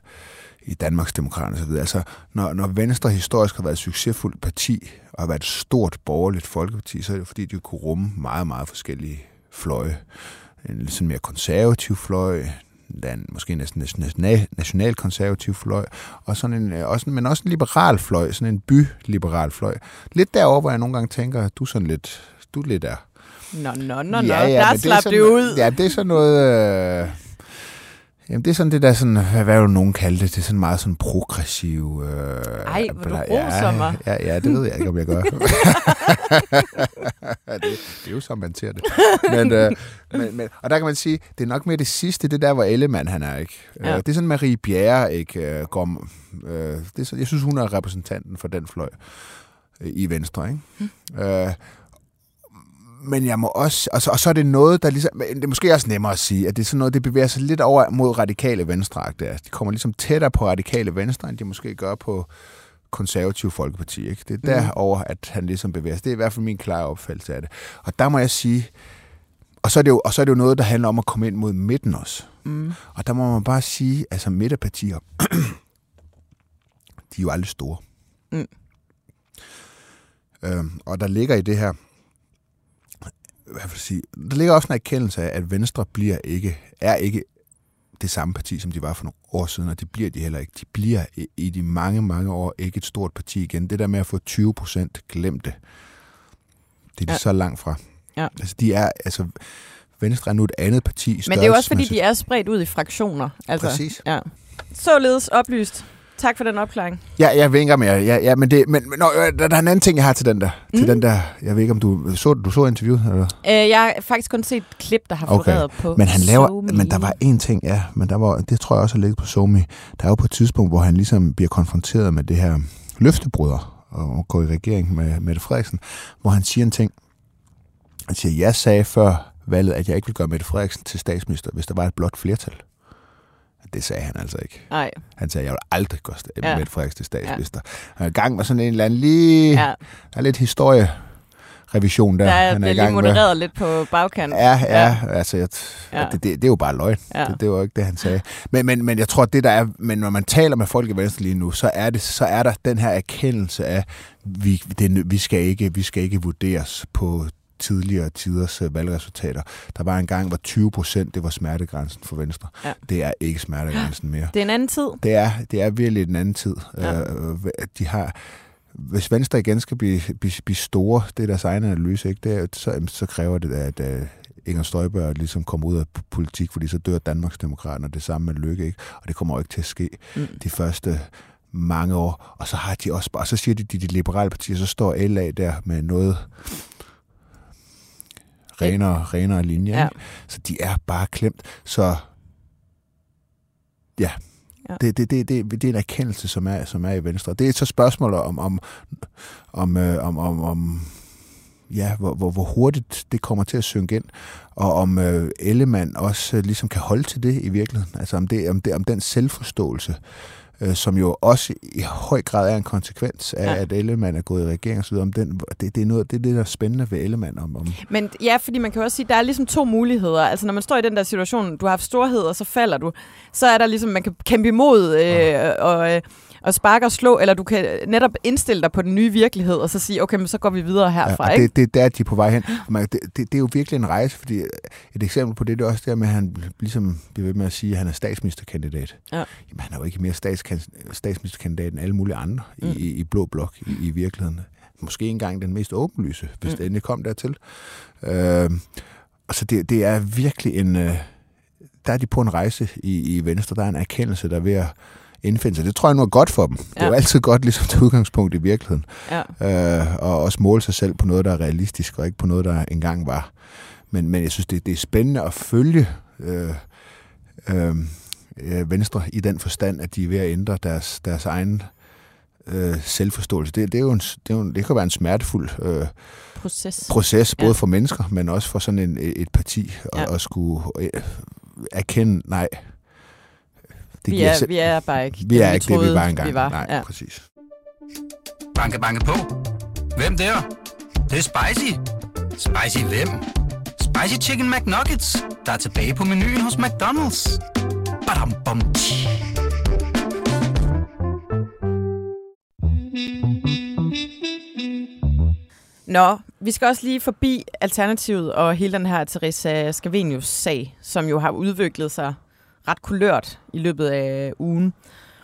i Danmarks Demokrater osv. Altså, når, når Venstre historisk har været et succesfuldt parti, og har været et stort borgerligt folkeparti, så er det fordi, de kunne rumme meget, meget forskellige fløje. En lidt sådan mere konservativ fløj, den måske næsten national, nationalkonservativ fløj, og sådan en, også, men også en liberal fløj, sådan en byliberal fløj. Lidt derover, hvor jeg nogle gange tænker, at du er sådan lidt, du er lidt der. Nå, nå, nå, nå. der men slap det, det ud. Ja, det er sådan noget... Øh, jamen, det er sådan det der, sådan, hvad, hvad vil nogen kalde det? Det er sådan meget sådan progressiv... Øh, Ej, hvor du roser mig. Ja, ja, det ved jeg ikke, om jeg gør. [laughs] det, det er jo som man ser det. Men, øh, men, men, og der kan man sige, det er nok mere det sidste, det der, hvor Ellemann han er, ikke? Ja. Øh, det er sådan, Marie Bjerre, ikke? øh, Går, øh, det er så, jeg synes, hun er repræsentanten for den fløj øh, i Venstre, ikke? Mm. Øh, men jeg må også, og så, og så er det noget, der ligesom, det er måske også nemmere at sige, at det er sådan noget, det bevæger sig lidt over mod radikale venstre. Altså, de kommer ligesom tættere på radikale venstre, end de måske gør på konservativ folkeparti. Ikke? Det er derover, at han ligesom bevæger sig. Det er i hvert fald min klare opfattelse af det. Og der må jeg sige, og så er det jo, og så er det jo noget, der handler om at komme ind mod midten også. Mm. Og der må man bare sige, altså midterpartier, [clears throat] de er jo aldrig store. Mm. Øhm, og der ligger i det her, hvad vil sige, der ligger også en erkendelse af, at Venstre bliver ikke, er ikke det samme parti, som de var for nogle år siden, og det bliver de heller ikke. De bliver i, de mange, mange år ikke et stort parti igen. Det der med at få 20 procent, glem det. Det er de Ja. så langt fra. Ja. Altså, de er, altså, Venstre er nu et andet parti. Men det er jo også, fordi de er spredt ud i fraktioner. Altså, Præcis. Ja. Således oplyst. Tak for den opklaring. Ja, jeg vinker med jer. Ja, ja, men, det, men, nå, øh, der, der er en anden ting, jeg har til den der. Mm. Til den der, jeg ved ikke, om du så, du så interviewet? Eller? Øh, jeg har faktisk kun set et klip, der har Okay. floreret på Men han laver, SoMe. men der var en ting, ja, men der var, det tror jeg også har ligget på Somi. Der er jo på et tidspunkt, hvor han ligesom bliver konfronteret med det her løftebryder og går i regering med Mette Frederiksen, hvor han siger en ting. Han siger, jeg sagde før valget, at jeg ikke ville gøre Mette Frederiksen til statsminister, hvis der var et blot flertal. Det sagde han altså ikke. Nej, Han sagde, jeg vil aldrig gøre Ja. Mette Frederiksen til statsminister. Han er i gang med sådan en eller anden lige... ja. Der er lidt historierevision der, Der er, han er i lige gang med. modereret lidt på bagkanten. Ja, ja, ja. altså, jeg, Ja. ja. Det, det, det er jo bare løgn. Ja. Ja. Det, det var ikke det, han sagde. Men, men, men jeg tror, det der er, men når man taler med folk i Venstre lige nu, så er, det, så er der den her erkendelse af, vi, det, vi, skal ikke, vi skal ikke vurderes på tidligere tiders øh, valgresultater. Der var en gang, hvor 20 procent, det var smertegrænsen for Venstre. Ja. Det er ikke smertegrænsen mere. Det er en anden tid. Det er, det er virkelig den anden tid. Ja. Øh, de har, hvis Venstre igen skal blive, blive, blive store, det er deres egen analyse, ikke? Det er, så, så kræver det, at uh, Inger Støjberg ligesom kommer ud af politik, fordi så dør Danmarks Demokrater, og det samme med Lykke, ikke? Og det kommer jo ikke til at ske Mm. de første mange år. Og så har de også bare, og så siger de, de, de liberale partier, så står LA der med noget renere, renere linje. Ja. Ikke? Så de er bare klemt. Så ja, Ja. ja. Det, det, det, det, det er en erkendelse, som er, som er i Venstre. Det er så spørgsmål om, om, om, øh, om, om, om ja, hvor, hvor, hvor hurtigt det kommer til at synke ind, og om øh, Ellemann også øh, ligesom kan holde til det i virkeligheden. Altså om, det, om, det, om den selvforståelse øh, som jo også i høj grad er en konsekvens af, Ja. at Ellemann er gået i regering videre. Om den, det, det, er noget, det er det, der er spændende ved Ellemann. Om, om, Men ja, fordi man kan også sige, at der er ligesom to muligheder. Altså når man står i den der situation, du har haft storhed, og så falder du, så er der ligesom, man kan kæmpe imod øh, og, øh, og sparke og slå, eller du kan netop indstille dig på den nye virkelighed, og så sige, okay, men så går vi videre herfra, og ikke? det, det er der, de er på vej hen. Man, det, det, det er jo virkelig en rejse, fordi et eksempel på det, det er også der med, at han ligesom bliver ved med at sige, at han er statsministerkandidat. Ja. Jamen, han er jo ikke mere statsministerkandidat end alle mulige andre mm. I, i, blå blok i, i virkeligheden. Måske engang den mest åbenlyse, hvis mm. Det endelig kom dertil. Øh, og så det, det er virkelig en... Øh, der er de på en rejse i, i Venstre. Der er en erkendelse, der er ved at indfinde sig. Det tror jeg nu er godt for dem. Ja. Det er jo altid godt ligesom til udgangspunkt i virkeligheden Ja. øh, og også måle sig selv på noget, der er realistisk, og ikke på noget, der engang var. Men, men jeg synes, det, det er spændende at følge øh, øh, øh, Venstre i den forstand, at de er ved at ændre deres, deres egen øh, selvforståelse. Det, det, er jo en, det, er jo en, det kan være en smertefuld øh, Proces. proces, både Ja. for mennesker, men også for sådan en, et parti, at, Ja. at skulle øh, erkende, nej, det vi, er, selv- vi er bare ikke vi er ikke det, vi troede, var engang. Vi var. Nej, Ja. præcis. Banke, banke på. Hvem der? Det, det er spicy. Spicy hvem? Spicy Chicken McNuggets, der er tilbage på menuen hos McDonald's. Badum, bom, tji. Nå, vi skal også lige forbi Alternativet og hele den her Teresa Scavenius-sag, som jo har udviklet sig ret kulørt i løbet af ugen.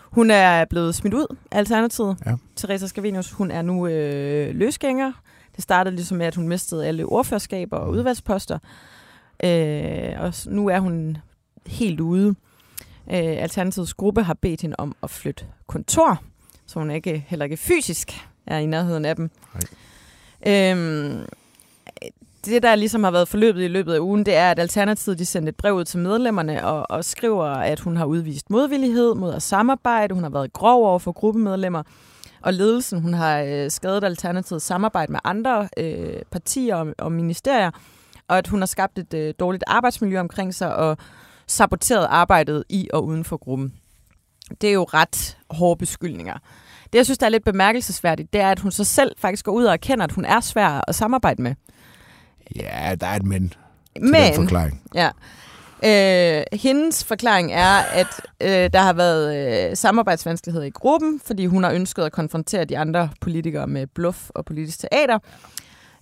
Hun er blevet smidt ud af Alternativet, Ja. Teresa Scavenius. Hun er nu øh, løsgænger. Det startede ligesom med, at hun mistede alle ordførerskaber og udvalgsposter. Øh, og nu er hun helt ude. Øh, Alternativets gruppe har bedt hende om at flytte kontor, så hun ikke heller ikke fysisk er i nærheden af dem. Øhm, det, der ligesom har været forløbet i løbet af ugen, det er, at Alternativet de sendte et brev ud til medlemmerne og, og skriver, at hun har udvist modvillighed mod at samarbejde. Hun har været grov over for gruppemedlemmer. Og ledelsen, hun har øh, skadet Alternativets samarbejde med andre øh, partier og, og ministerier. Og at hun har skabt et øh, dårligt arbejdsmiljø omkring sig og saboteret arbejdet i og uden for gruppen. Det er jo ret hårde beskyldninger. Det, jeg synes, der er lidt bemærkelsesværdigt, det er, at hun så selv faktisk går ud og erkender, at hun er svær at samarbejde med. Ja, der er et men til den Men, forklaring. ja. Øh, hendes forklaring er, at øh, der har været øh, samarbejdsvanskeligheder i gruppen, fordi hun har ønsket at konfrontere de andre politikere med bluff og politisk teater.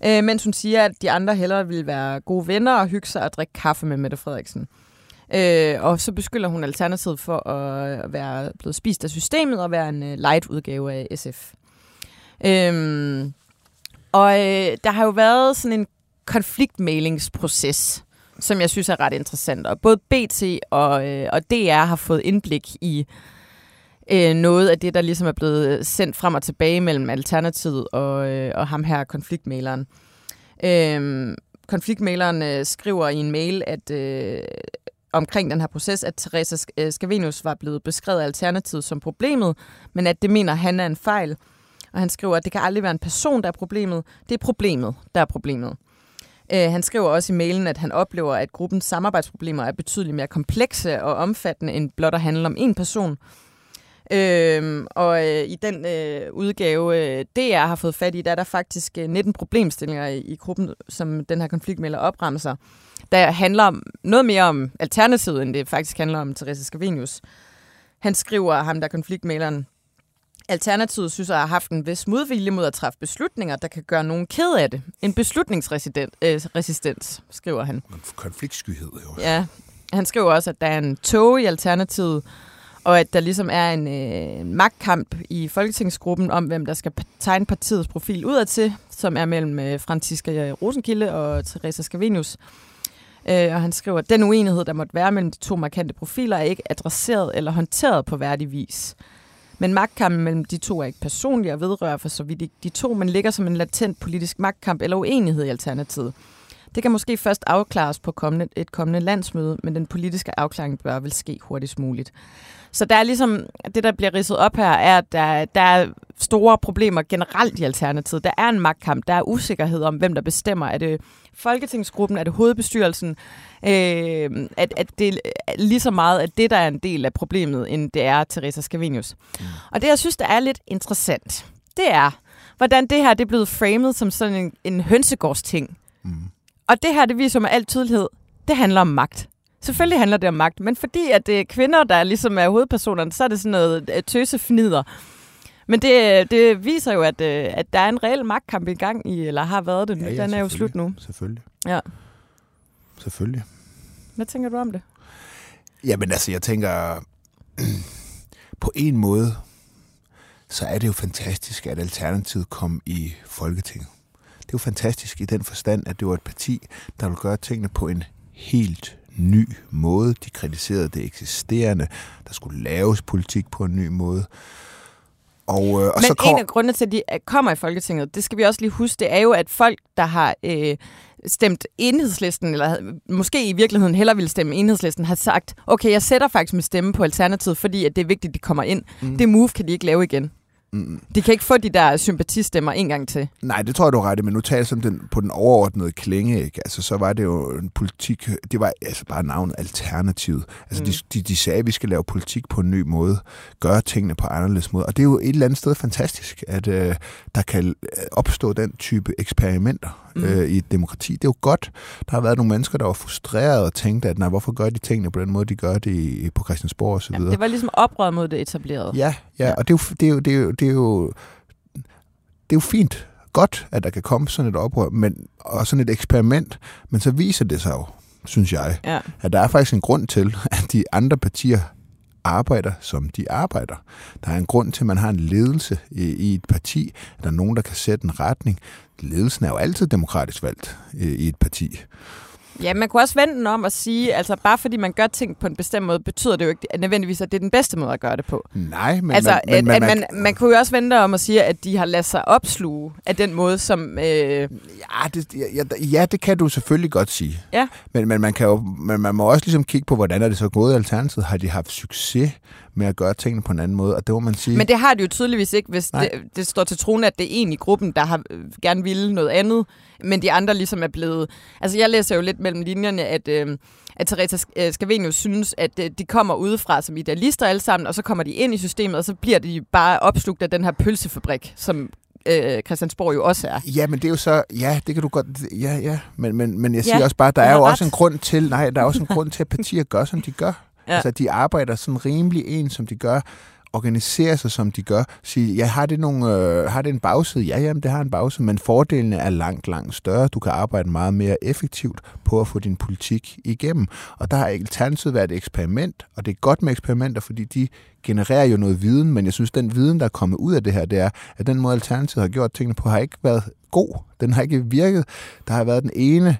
Øh, mens hun siger, at de andre hellere vil være gode venner og hygge sig og drikke kaffe med Mette Frederiksen. Øh, og så beskylder hun Alternativet for at være blevet spist af systemet og være en øh, light-udgave af SF. Øh, og øh, der har jo været sådan en konfliktmælingsproces, som jeg synes er ret interessant. Og både BT og, øh, og DR har fået indblik i øh, noget af det, der ligesom er blevet sendt frem og tilbage mellem Alternativet og, øh, og ham her, konfliktmæleren. Øh, konfliktmæleren øh, skriver i en mail, at øh, omkring den her proces, at Teresa øh, Scavenius var blevet beskrevet af Alternativet som problemet, men at det mener han er en fejl. Og han skriver, at det kan aldrig være en person, der er problemet. Det er problemet, der er problemet. Øh, han skriver også i mailen, at han oplever, at gruppens samarbejdsproblemer er betydeligt mere komplekse og omfattende end blot at handle om en person. Øhm, og øh, i den øh, udgave, øh, DR har fået fat i, der er der faktisk øh, 19 problemstillinger i, i gruppen, som den her konfliktmelder opremser, der handler om, noget mere om alternativet, end det faktisk handler om Therese Scavenius. Han skriver, ham der konfliktmaleren, Alternativet synes at have haft en vis modvilje mod at træffe beslutninger, der kan gøre nogen ked af det. En beslutningsresistens, øh, skriver han. Konfliktskyhed, jo. Ja, han skriver også, at der er en tog i Alternativet, og at der ligesom er en øh, magtkamp i Folketingsgruppen om, hvem der skal tegne partiets profil udadtil, som er mellem øh, Franziska Rosenkilde og Teresa Scavenius. Øh, og han skriver, at den uenighed, der måtte være mellem de to markante profiler, er ikke adresseret eller håndteret på værdig vis. Men magtkampen mellem de to er ikke personlig og vedrører for så vidt ikke de to, men ligger som en latent politisk magtkamp eller uenighed i Alternativet. Det kan måske først afklares på kommende, et kommende landsmøde, men den politiske afklaring bør vel ske hurtigst muligt. Så der er ligesom, det der bliver ridset op her, er, at der, der er store problemer generelt i Alternativet. Der er en magtkamp, der er usikkerhed om, hvem der bestemmer. Er det Folketingsgruppen, er det hovedbestyrelsen? Øh, at, at det er lige så meget, at det, der er en del af problemet, end det er Teresa Scavenius. Mm. Og det, jeg synes, der er lidt interessant, det er, hvordan det her det er blevet framed som sådan en, en hønsegårdsting. Mm. Og det her, det viser med al tydelighed, det handler om magt. Selvfølgelig handler det om magt, men fordi at det er kvinder, der ligesom er hovedpersonerne, så er det sådan noget øh, tøsefnider. Men det, det viser jo, at, øh, at der er en reel magtkamp i gang i, eller har været det. Ja, ja, Den er jo slut nu. Selvfølgelig. Ja. Selvfølgelig. Hvad tænker du om det? Jamen altså, jeg tænker, [clears throat] på en måde, så er det jo fantastisk, at Alternativet kom i Folketinget. Det er jo fantastisk i den forstand, at det var et parti, der vil gøre tingene på en helt ny måde. De kritiserede det eksisterende. Der skulle laves politik på en ny måde. Og, øh, og Men så kom... en af grundene til, at de kommer i Folketinget, det skal vi også lige huske, det er jo, at folk, der har øh, stemt enhedslisten, eller måske i virkeligheden heller ville stemme enhedslisten, har sagt, okay, jeg sætter faktisk min stemme på Alternativet, fordi at det er vigtigt, at de kommer ind. Mm. Det move kan de ikke lave igen. Mm. De kan ikke få de der sympatistemmer en gang til. Nej, det tror jeg, du har ret men nu taler sådan den, på den overordnede klinge, ikke? Altså, så var det jo en politik, det var altså bare navnet Alternativet. Altså, mm. de, de, de sagde, at vi skal lave politik på en ny måde, gøre tingene på anderledes måde, og det er jo et eller andet sted fantastisk, at øh, der kan opstå den type eksperimenter mm. øh, i et demokrati. Det er jo godt. Der har været nogle mennesker, der var frustrerede og tænkte, at nej, hvorfor gør de tingene på den måde, de gør det på Christiansborg osv. Ja, det var ligesom oprør mod det etablerede. Ja, ja, ja. og det er jo, det er jo, det er jo, det er jo, det er jo fint, godt, at der kan komme sådan et oprør, men, og sådan et eksperiment, men så viser det sig jo, synes jeg, ja. at der er faktisk en grund til, at de andre partier arbejder, som de arbejder. Der er en grund til, at man har en ledelse i, i et parti. Der er nogen, der kan sætte en retning. Ledelsen er jo altid demokratisk valgt i, i et parti. Ja, man kunne også vende den om at sige, altså bare fordi man gør ting på en bestemt måde, betyder det jo ikke nødvendigvis, at det er den bedste måde at gøre det på. Nej, men... Altså, man, at, man, at man, man kunne jo også vende om at sige, at de har ladet sig opsluge af den måde, som... Øh... Ja, det, ja, ja, det kan du selvfølgelig godt sige. Ja. Men, men, man, kan jo, men man må også ligesom kigge på, hvordan er det så gået i Alternativet. Har de haft succes med at gøre tingene på en anden måde, og det må man sige... Men det har de jo tydeligvis ikke, hvis det, det står til troen, at det er en i gruppen, der har øh, gerne ville noget andet, men de andre ligesom er blevet... Altså, jeg læser jo lidt mellem linjerne, at... Øh, at Teresa øh, Scavenius synes, at øh, de kommer udefra som idealister alle sammen, og så kommer de ind i systemet, og så bliver de bare opslugt af den her pølsefabrik, som øh, Christiansborg jo også er. Ja, men det er jo så, ja, det kan du godt, ja, ja, men, men, men jeg siger ja, også bare, der er jo ret. også en grund til, nej, der er også en grund til, at partier gør, som de gør. Ja. Altså, de arbejder sådan rimelig en, som de gør organiserer sig, som de gør. Sige, ja, har det, nogle, øh, har det en bagside? Ja, jamen, det har en bagside, men fordelene er langt, langt større. Du kan arbejde meget mere effektivt på at få din politik igennem. Og der har alternativet været et eksperiment, og det er godt med eksperimenter, fordi de genererer jo noget viden, men jeg synes, den viden, der er kommet ud af det her, det er, at den måde, Alternativet har gjort tingene på, har ikke været god. Den har ikke virket. Der har været den ene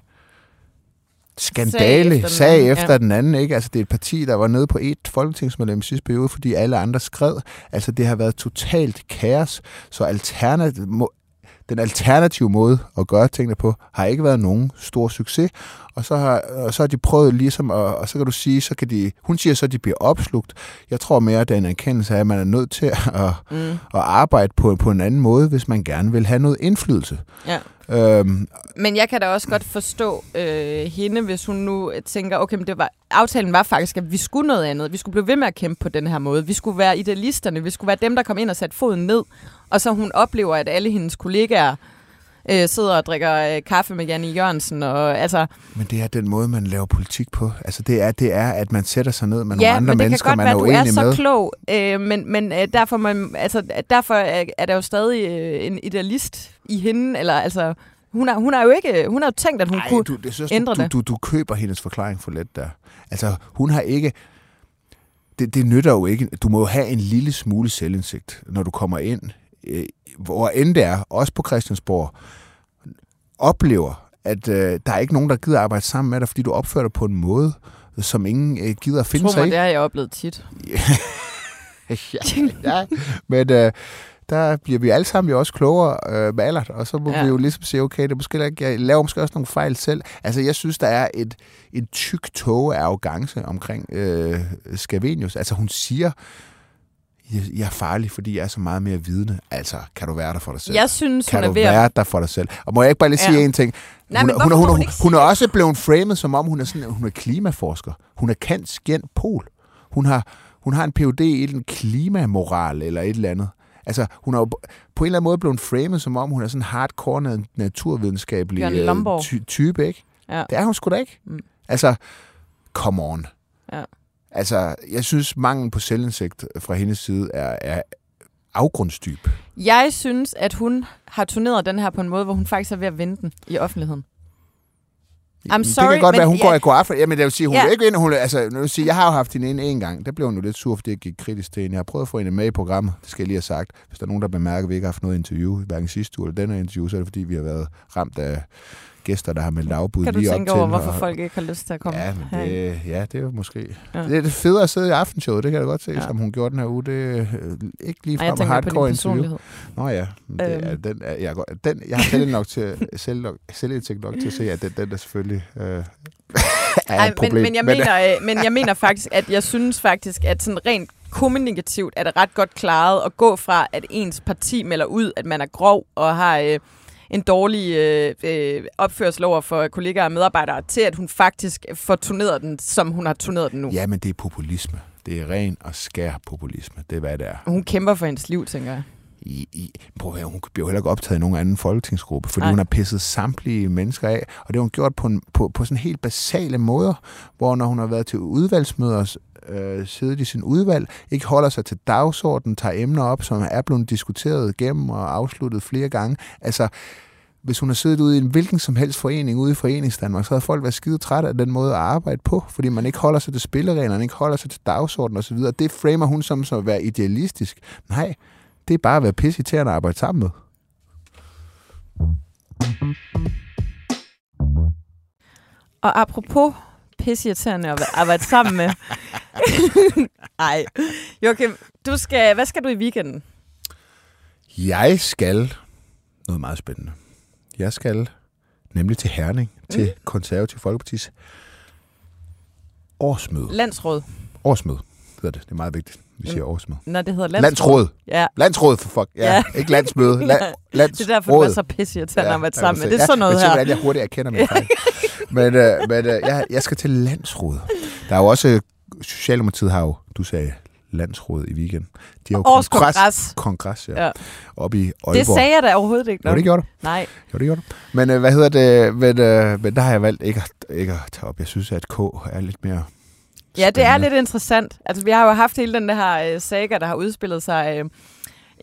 skandale, sag efter, sag den, efter ja. den anden. Ikke? Altså, det er et parti, der var nede på et folketingsmedlem i sidste periode, fordi alle andre skred. Altså, det har været totalt kaos. Så alternativ, den alternative måde at gøre tingene på, har ikke været nogen stor succes. Og så har, og så har de prøvet ligesom, at, og så kan du sige, så kan de, hun siger så, at de bliver opslugt. Jeg tror mere, at det er en erkendelse af, at man er nødt til at, mm. at arbejde på, på en anden måde, hvis man gerne vil have noget indflydelse. Ja. Øhm, men jeg kan da også godt forstå øh, hende, hvis hun nu tænker, okay, men det var, aftalen var faktisk, at vi skulle noget andet. Vi skulle blive ved med at kæmpe på den her måde. Vi skulle være idealisterne. Vi skulle være dem, der kom ind og satte foden ned. Og så hun oplever, at alle hendes kollegaer øh, sidder og drikker øh, kaffe med Janne Jørgensen. Og, altså, men det er den måde, man laver politik på. Altså, det er, det er at man sætter sig ned med ja, nogle andre mennesker, man er uenig med. Ja, men det kan godt være, du er så klog, øh, men, men øh, derfor, man, altså, derfor er, er der jo stadig øh, en idealist i hende. Eller, altså, hun har, hun har jo ikke hun har jo tænkt, at hun Ej, kunne du, det synes, ændre du, det. Du, du, du køber hendes forklaring for let der. Altså, hun har ikke... Det, det nytter jo ikke. Du må jo have en lille smule selvindsigt, når du kommer ind øh, hvor end det er, også på Christiansborg, oplever, at øh, der er ikke nogen, der gider arbejde sammen med dig, fordi du opfører dig på en måde, som ingen øh, gider at finde sig i. det har jeg oplevet tit. [laughs] ja, ja, men øh, der bliver vi alle sammen jo også klogere øh, med aldert, og så må ja. vi jo ligesom sige, okay, det er måske ikke, jeg laver måske også nogle fejl selv. Altså, jeg synes, der er et, et tyk tog af arrogance omkring øh, Scavenius. Altså, hun siger, jeg, er farlig, fordi jeg er så meget mere vidende. Altså, kan du være der for dig selv? Jeg synes, kan hun er du ved at... være der for dig selv? Og må jeg ikke bare lige sige Ja. en ting? Nej, hun, men er- hun, hun, hun ikke hun er også blevet framet, som om hun er, sådan, hun er klimaforsker. Hun er Kants Pol. Hun har, hun har en Ph.D. i en klimamoral eller et eller andet. Altså, hun er jo på en eller anden måde blevet framet, som om hun er sådan hardcore na- naturvidenskabelig øh, ty- type, ikke? Ja. Det er hun sgu da ikke. Mm. Altså, come on. Ja. Altså, jeg synes, manglen på selvindsigt fra hendes side er, er afgrundsdyb. Jeg synes, at hun har turneret den her på en måde, hvor hun faktisk er ved at vinde den i offentligheden. I'm det sorry, kan godt men være, hun ja- går i god aften. Jamen, det vil sige, hun Ja. er ikke ind, hun, altså, nu vil jeg, sige, jeg har jo haft hende inde en gang. Der blev hun jo lidt sur, fordi jeg gik kritisk til hende. Jeg har prøvet at få hende med i programmet. Det skal jeg lige have sagt. Hvis der er nogen, der bemærker, at vi ikke har haft noget interview, hverken sidste uge eller denne interview, så er det fordi, vi har været ramt af gæster, der har meldt afbud Kan du lige op tænke til. over, hvorfor og- folk ikke har lyst til at komme Ja, men herind? det, ja, det er jo måske... Ja. Det er det federe at sidde i aftenshowet, det kan jeg godt se, Ja. som hun gjorde den her uge. Det er øh, ikke lige frem hardcore interview. Nå ja, men det er, Øhm. den, er, jeg, godt- den, jeg har selv nok til, [laughs] selv, nok, selvindsigt nok til at se, at den, den er selvfølgelig øh, [laughs] er Ej, men, men, jeg mener, øh, men jeg mener faktisk, at jeg synes faktisk, at sådan rent kommunikativt er det ret godt klaret at gå fra, at ens parti melder ud, at man er grov og har øh, en dårlig øh, øh, opførsel over for kollegaer og medarbejdere, til at hun faktisk får turneret den, som hun har turneret den nu. Ja, men det er populisme. Det er ren og skær populisme. Det er, hvad det er. Hun kæmper for hendes liv, tænker jeg. I, i, prøv at høre, hun bliver jo heller ikke optaget i nogen anden folketingsgruppe, fordi. Nej. hun har pisset samtlige mennesker af, og det har hun gjort på, en, på, på sådan helt basale måder, hvor når hun har været til udvalgsmøder, øh, siddet i sin udvalg, ikke holder sig til dagsordenen, tager emner op, som er blevet diskuteret igennem og afsluttet flere gange. Altså, hvis hun har siddet ude i en hvilken som helst forening ude i Foreningsdanmark, så havde folk været skide trætte af den måde at arbejde på, fordi man ikke holder sig til spillereglerne, ikke holder sig til dagsordenen osv. Det framer hun som at være idealistisk. Nej, det er bare at være pissirriterende at arbejde sammen med. Og apropos pisseirriterende at arbejde sammen med. [laughs] Ej, Joachim, du skal, hvad skal du i weekenden? Jeg skal noget meget spændende. Jeg skal nemlig til Herning, mm. til Konservativ Folkepartis årsmøde. Landsråd. Årsmøde hedder det. Det er meget vigtigt, vi siger årsmøde. Når det hedder landsråd. Landsråd. Ja, Landsråd for fuck. Ja, Ja. ja. ikke landsmøde. [laughs] La- landsråd. det er derfor, du er så pisseirriterende at arbejde sammen med. Det er sådan noget men her. hvordan jeg hurtigt erkender min fejl. [laughs] men øh, men øh, jeg, jeg skal til landsråd. Der er jo også, Socialdemokratiet har jo, du sagde landsråd i weekend. De har jo Årskongres. Kongres, ja. Ja. ja. Oppe i Aalborg. Det sagde jeg da overhovedet ikke. Jo, Nå. det gjorde du. Nej. Jo, det gjorde du. Men øh, hvad hedder det? Men, øh, men der har jeg valgt ikke at, ikke at tage op. Jeg synes, at K er lidt mere Ja, det er lidt interessant. Altså, vi har jo haft hele den her øh, saga, der har udspillet sig øh,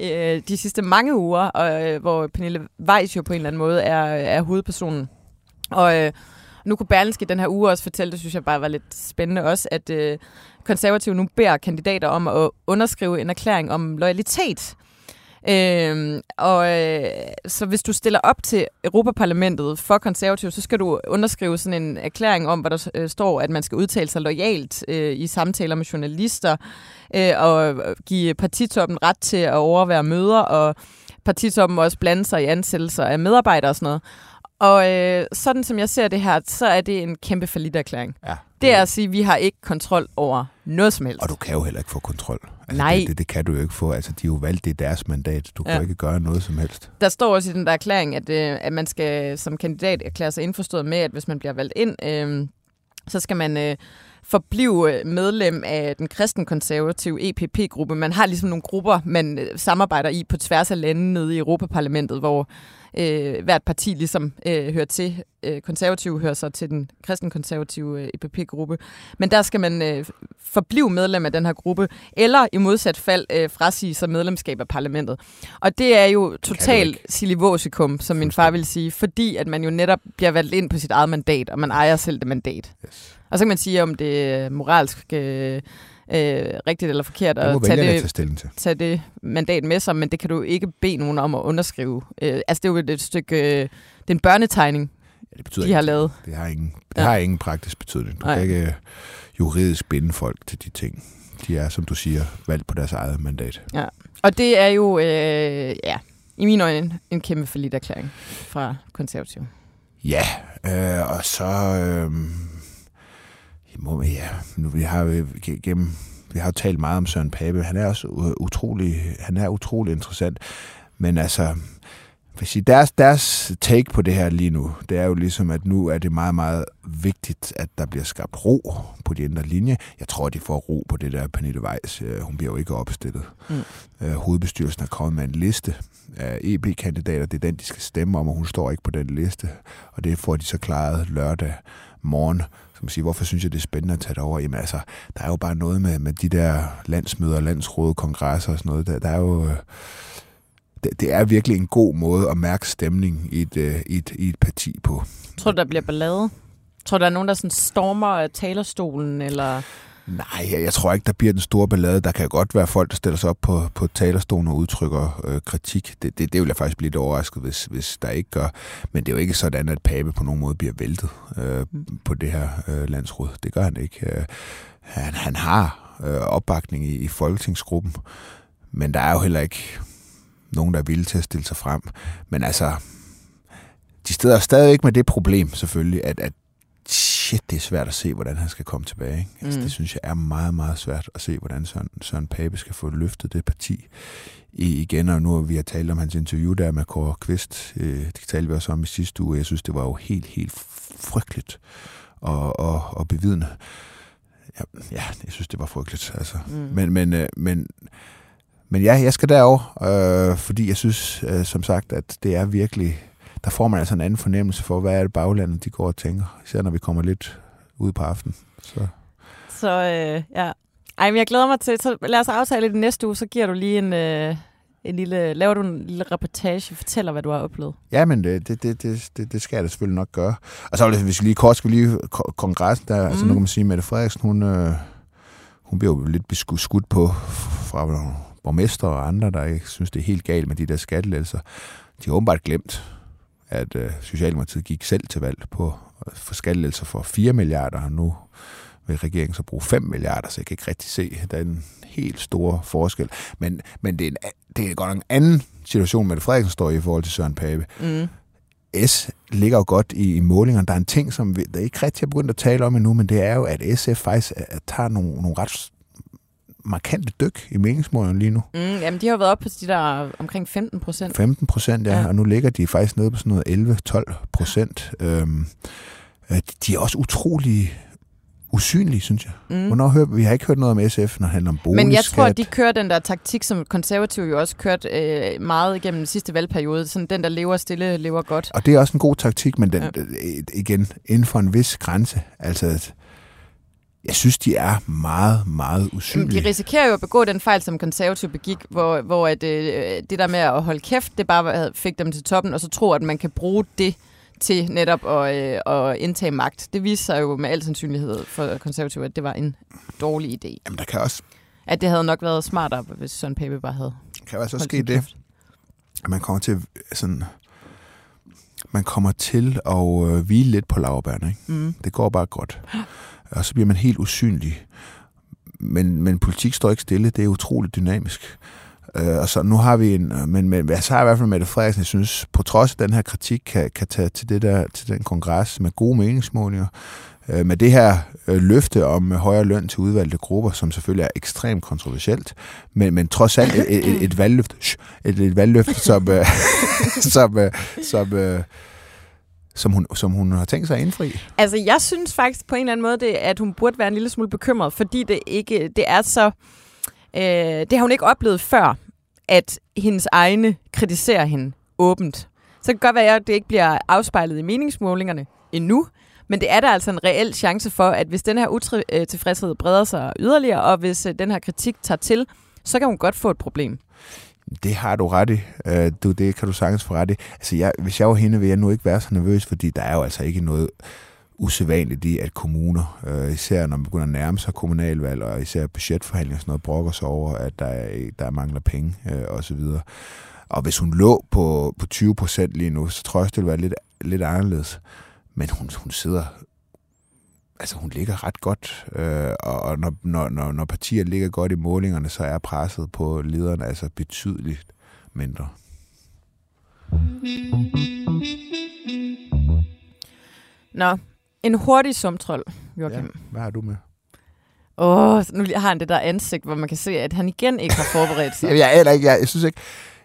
øh, de sidste mange uger, og, øh, hvor Pernille Weiss jo på en eller anden måde er, er hovedpersonen. Og øh, nu kunne Berlinske den her uge også fortælle, det synes jeg bare var lidt spændende også, at øh, konservative nu beder kandidater om at underskrive en erklæring om loyalitet. Øhm, og øh, så hvis du stiller op til Europaparlamentet for konservativ, så skal du underskrive sådan en erklæring om, hvor der øh, står, at man skal udtale sig lojalt øh, i samtaler med journalister, øh, og give partitoppen ret til at overvære møder, og partitoppen også blande sig i ansættelser af medarbejdere og sådan noget. Og øh, sådan som jeg ser det her, så er det en kæmpe erklæring. Ja. Det er at sige, at vi har ikke kontrol over noget som helst. Og du kan jo heller ikke få kontrol. Altså, Nej. Det, det, det kan du jo ikke få. Altså, de har jo valgt, det er deres mandat. Du kan Ja. jo ikke gøre noget som helst. Der står også i den der erklæring, at, øh, at man skal som kandidat erklære sig indforstået med, at hvis man bliver valgt ind, øh, så skal man øh, forblive øh, medlem af den kristenkonservative EPP-gruppe. Man har ligesom nogle grupper, man øh, samarbejder i på tværs af lande nede i Europaparlamentet, hvor øh, hvert parti ligesom øh, hører til. Øh, konservative hører så til den kristenkonservative øh, EPP-gruppe. Men der skal man øh, forblive medlem af den her gruppe, eller i modsat fald øh, frasige sig medlemskab af parlamentet. Og det er jo total ikke. silivosikum, som min far ville sige, fordi at man jo netop bliver valgt ind på sit eget mandat, og man ejer selv det mandat. Yes. Og så kan man sige, om det er moralsk øh, øh, rigtigt eller forkert at tage det, tage til. tage det mandat med sig, men det kan du ikke bede nogen om at underskrive. Øh, altså, det er jo et, stykke... Øh, det er en børnetegning, Ja, det betyder de har ikke. lavet. Det har ingen, det Ja. har ingen praktisk betydning. Du Nej. kan ikke øh, juridisk binde folk til de ting. De er, som du siger, valgt på deres eget mandat. Og det er jo, øh, ja, i mine øjne, en kæmpe forlidt erklæring fra konservativ. Ja, øh, og så... Øh, må, ja, nu, vi har jo ge- gennem vi har jo talt meget om Søren Pape. Han er også utrolig, han er utrolig interessant. Men altså, vil sige, deres, deres take på det her lige nu, det er jo ligesom, at nu er det meget, meget vigtigt, at der bliver skabt ro på de indre linje. Jeg tror, de får ro på det der Pernille Weiss. Øh, hun bliver jo ikke opstillet. Mm. Øh, hovedbestyrelsen er kommet med en liste af EP-kandidater. Det er den, de skal stemme om, og hun står ikke på den liste. Og det får de så klaret lørdag morgen. Så man sige, hvorfor synes jeg, det er spændende at tage det over? Jamen altså, der er jo bare noget med, med de der landsmøder, landsråd, kongresser og sådan noget. Der, der er jo... Øh, det, det er virkelig en god måde at mærke stemning i et, øh, i et, i et parti på. Tror du, der bliver ballade? Tror du, der er nogen, der sådan stormer talerstolen, eller... Nej, jeg, jeg tror ikke, der bliver den store ballade. Der kan godt være folk, der stiller sig op på, på talerstolen og udtrykker øh, kritik. Det, det, det vil jeg faktisk blive lidt overrasket, hvis, hvis der ikke gør. Men det er jo ikke sådan, at Pape på nogen måde bliver væltet øh, mm. på det her øh, landsråd. Det gør han ikke. Øh, han, han har øh, opbakning i, i folketingsgruppen, men der er jo heller ikke nogen, der er villige til at stille sig frem. Men altså, de steder stadig ikke med det problem selvfølgelig, at, at shit, det er svært at se, hvordan han skal komme tilbage. Ikke? Altså, mm. Det synes jeg er meget, meget svært at se, hvordan Søren, Søren Pape skal få løftet det parti i, igen. Og nu har vi har talt om hans interview der med Kåre Kvist. Øh, det talte vi også om i sidste uge. Jeg synes, det var jo helt, helt frygteligt og, og, og bevidende. Ja, ja, jeg synes, det var frygteligt. Altså. Mm. Men, men, øh, men men ja, jeg skal derover, øh, fordi jeg synes, øh, som sagt, at det er virkelig... Der får man altså en anden fornemmelse for, hvad er det baglandet, de går og tænker. Især når vi kommer lidt ud på aften. Så, så øh, ja. Ej, men jeg glæder mig til, så lad os aftale det næste uge, så giver du lige en, øh, en lille, laver du en lille reportage, fortæller, hvad du har oplevet. Ja, men det, det, det, det, det skal jeg da selvfølgelig nok gøre. Og så hvis vi lige kort skal lige kongressen, der, mm. altså nu kan man sige, Mette Frederiksen, hun, øh, hun bliver jo lidt beskudt på fra borgmester og andre, der ikke synes, det er helt galt med de der skattelettelser, de har åbenbart glemt, at øh, Socialdemokratiet gik selv til valg på øh, for skattelettelser for 4 milliarder, og nu vil regeringen så bruge 5 milliarder, så jeg kan ikke rigtig se den helt store forskel. Men, men det, er en, det er godt nok en anden situation, Mette Frederiksen står i i forhold til Søren Pape. Mm. S ligger jo godt i, i målingerne. Der er en ting, som vi, der ikke rigtig er begyndt at tale om endnu, men det er jo, at SF faktisk er, tager nogle, nogle ret markante dyk i meningsmålene lige nu. Mm, jamen, de har været oppe på de der omkring 15 procent. 15 procent, ja, ja, og nu ligger de faktisk nede på sådan noget 11-12 procent. Øhm, øh, de er også utrolig usynlige, synes jeg. Mm. Hvornår hører vi? har ikke hørt noget om SF, når det handler om boligskat. Men jeg tror, at de kører den der taktik, som konservative jo også kørt øh, meget igennem den sidste valgperiode. Sådan den, der lever stille, lever godt. Og det er også en god taktik, men den, ja. igen, inden for en vis grænse. Altså, jeg synes, de er meget, meget usynlige. De risikerer jo at begå den fejl, som konservativ begik, hvor, hvor at, øh, det der med at holde kæft, det bare fik dem til toppen, og så tro, at man kan bruge det til netop at, øh, at indtage magt. Det viser sig jo med al sandsynlighed for konservativ, at det var en dårlig idé. Jamen, der kan også... At det havde nok været smartere, hvis Søren Pape bare havde... Kan også ske det, at man kommer til sådan... Man kommer til at øh, hvile lidt på lavbærne, ikke? Mm. Det går bare godt [gasps] og så bliver man helt usynlig. Men, men politik står ikke stille, det er utroligt dynamisk. Øh, og så nu har vi en, men, men jeg så har i hvert fald Mette Frederiksen, jeg synes, på trods af den her kritik, kan, kan tage til, det der, til den kongres med gode meningsmålinger, øh, med det her øh, løfte om øh, højere løn til udvalgte grupper, som selvfølgelig er ekstremt kontroversielt, men, men trods alt et, et, et, et valgløfte, et, et valgløfte, øh, [laughs] som, øh, som, øh, som, øh, som hun, som hun har tænkt sig at indfri? Altså, jeg synes faktisk på en eller anden måde, det, at hun burde være en lille smule bekymret, fordi det ikke det er så... Øh, det har hun ikke oplevet før, at hendes egne kritiserer hende åbent. Så det kan godt være, at det ikke bliver afspejlet i meningsmålingerne endnu, men det er der altså en reel chance for, at hvis den her utilfredshed øh, breder sig yderligere, og hvis øh, den her kritik tager til, så kan hun godt få et problem. Det har du ret i. Øh, du, det kan du sagtens få ret i. Altså, jeg, hvis jeg var hende, ville jeg nu ikke være så nervøs, fordi der er jo altså ikke noget usædvanligt i, at kommuner, øh, især når man begynder at nærme sig kommunalvalg, og især budgetforhandlinger og sådan noget, brokker sig over, at der, er, der mangler penge øh, osv. Og hvis hun lå på, på 20 procent lige nu, så tror jeg også, det ville være lidt, lidt anderledes. Men hun, hun sidder altså hun ligger ret godt, øh, og når, når, når, når partier ligger godt i målingerne, så er presset på lederne altså betydeligt mindre. Nå, en hurtig sumtrol, Joachim. Ja, hvad har du med? Åh, oh, nu har han det der ansigt, hvor man kan se, at han igen ikke har forberedt sig. [laughs] Jeg, aner ikke, jeg, jeg synes ikke...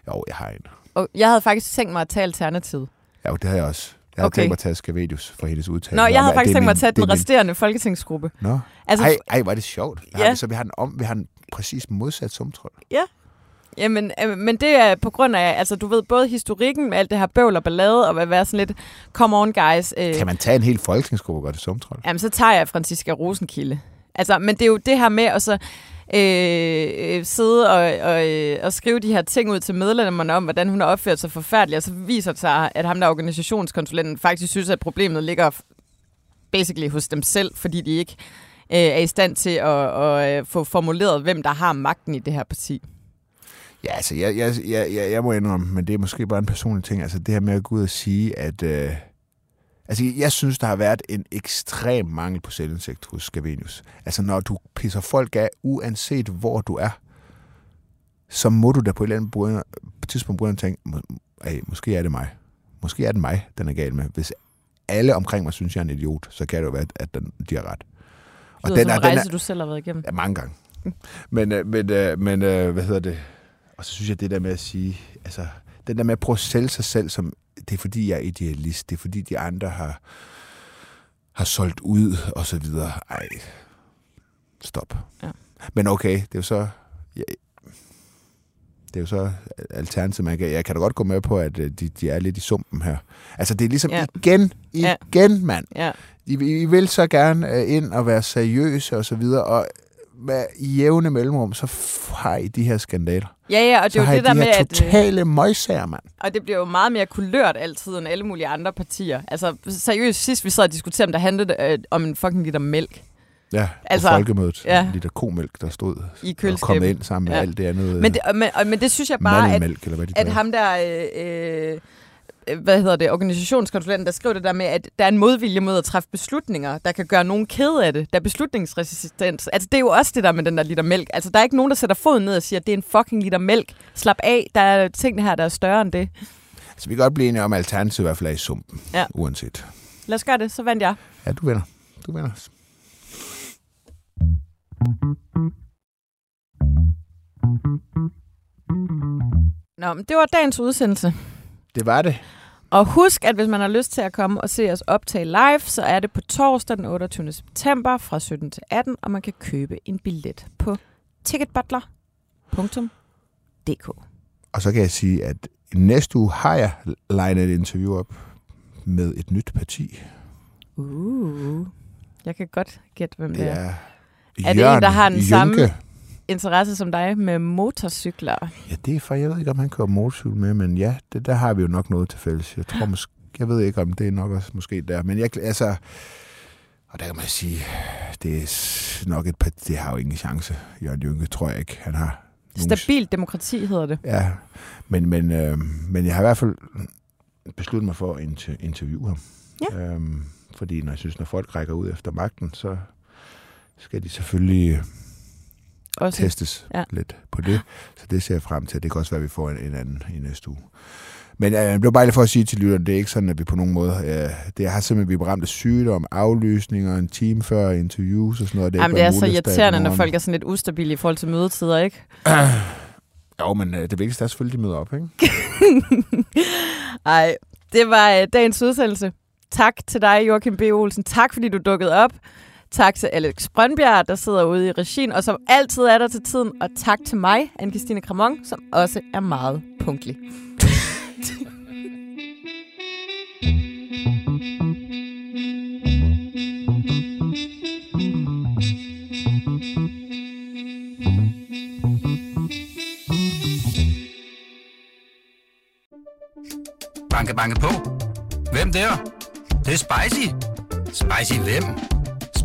Jo, jeg har en. Og jeg havde faktisk tænkt mig at tage alternativet. Ja, det har jeg også. Jeg har Okay. tænkt mig at tage Skavedius for hendes udtalelse. Nå, jeg havde faktisk tænkt mig at tage den er min- resterende folketingsgruppe. Nå, Altså, ej, ej, er det sjovt. Ja. Ja. Så vi har den om, vi har den præcis modsat sumtrol. Jamen, øh, men det er på grund af, altså du ved, både historikken med alt det her bøvl og ballade, og at være sådan lidt, come on guys. Øh, Kan man tage en hel folketingsgruppe og gøre det sumtrol? Jamen, så tager jeg Franziska Rosenkilde. Altså, men det er jo det her med at så Øh, øh, sidde og, og, øh, og skrive de her ting ud til medlemmerne om, hvordan hun har opført sig forfærdeligt, og så viser det sig, at ham der organisationskonsulenten faktisk synes, at problemet ligger basically hos dem selv, fordi de ikke øh, er i stand til at, at øh, få formuleret, hvem der har magten i det her parti. Ja, altså, jeg, jeg, jeg, jeg, jeg må indrømme, men det er måske bare en personlig ting. Altså, det her med at gå ud og sige, at... Øh, altså, jeg synes, der har været en ekstrem mangel på selvindsigt hos Scavenius. Altså, når du pisser folk af, uanset hvor du er, så må du da på et eller andet brug- tidspunkt begynde at tænke, ej, måske er det mig. Måske er det mig, den er gal med. Hvis alle omkring mig synes, jeg er en idiot, så kan det jo være, at den, de har ret. Og det er, rejse, du selv har været igennem. Ja, mange gange. Men, øh, men, øh, men øh, hvad hedder det? Og så synes jeg, det der med at sige, altså, den der med at prøve at sælge sig selv, som, det er fordi, jeg er idealist, det er fordi, de andre har, har solgt ud, og så videre. Ej, stop. Ja. Men okay, det er jo så, ja, det er jo så alternativet. Man kan, jeg kan da godt gå med på, at øh, de, de er lidt i sumpen her. Altså, det er ligesom Ja. igen, Ja. igen, mand. Ja. I, I vil så gerne øh, ind og være seriøse og så videre, og med jævne mellemrum, så har I de her skandaler. Ja, ja, og det er jo det der de med, at... øh, totale møgsager, mand. Og det bliver jo meget mere kulørt altid end alle mulige andre partier. Altså seriøst, sidst vi sad og diskuterede, om der handlede øh, om en fucking liter mælk Ja, Altså, på folkemødet. ja. Ja. Liter komælk, der stod i og kommet ind sammen med Ja. alt det andet. Men det, og- men, og- men det synes jeg bare, at, eller hvad de at ham der... Øh, øh, hvad hedder det, organisationskonsulenten, der skrev det der med, at der er en modvilje mod at træffe beslutninger, der kan gøre nogen ked af det. Der er beslutningsresistens. Altså, det er jo også det der med den der liter mælk. Altså, der er ikke nogen, der sætter foden ned og siger, at det er en fucking liter mælk. Slap af, der er ting her, der er større end det. Så vi kan godt blive enige om, at alternativet i hvert fald er i sumpen, Ja. uanset. Lad os gøre det, så vandt jeg. Ja, du vinder. Du vinder. Nå, men det var dagens udsendelse. Det var det. Og husk, at hvis man har lyst til at komme og se os optage live, så er det på torsdag den 28. september fra 17 til 18, og man kan købe en billet på ticketbutler.dk. Og så kan jeg sige, at næste uge har jeg legnet et interview op med et nyt parti. Uh. Jeg kan godt gætte, hvem det Det er. er Er det en, der har den samme- Interesse som dig med motorcykler. Ja, det er for, jeg ved ikke, om han kører motorcykel med, men ja, det, der har vi jo nok noget til fælles. Jeg tror måske, jeg ved ikke, om det er nok også måske der, men jeg, altså, og der kan man sige, det er nok et parti, det har jo ingen chance. Jørgen Jynke, tror jeg ikke, han har. Stabilt demokrati hedder det. Ja, men, men, øh, men jeg har i hvert fald besluttet mig for at inter- interviewe ham. Ja. Øhm, fordi når jeg synes, når folk rækker ud efter magten, så skal de selvfølgelig Også. testes Ja. lidt på det. Så det ser jeg frem til. Det kan også være, at vi får en, en anden i næste uge. Men øh, det var bare lige for at sige til lytterne, det er ikke sådan, at vi på nogen måde... Øh, det har simpelthen, vi er ramt af sygdom, aflysninger, en time før interviews og sådan noget. Det er Jamen, det er så irriterende, når folk er sådan lidt ustabile i forhold til mødetider, ikke? [clears throat] Jo, men øh, det vigtigste er selvfølgelig, at de møder op, ikke? [laughs] Ej, det var øh, dagens udsendelse. Tak til dig, Joachim B. Olsen. Tak, fordi du dukkede op. Tak til Alex Brøndbjerg, der sidder ude i regien, og som altid er der til tiden. Og tak til mig, Anne-Christine Kramon, som også er meget punktlig. Banke, banke på. Hvem der? Det, det er spicy. Spicy hvem?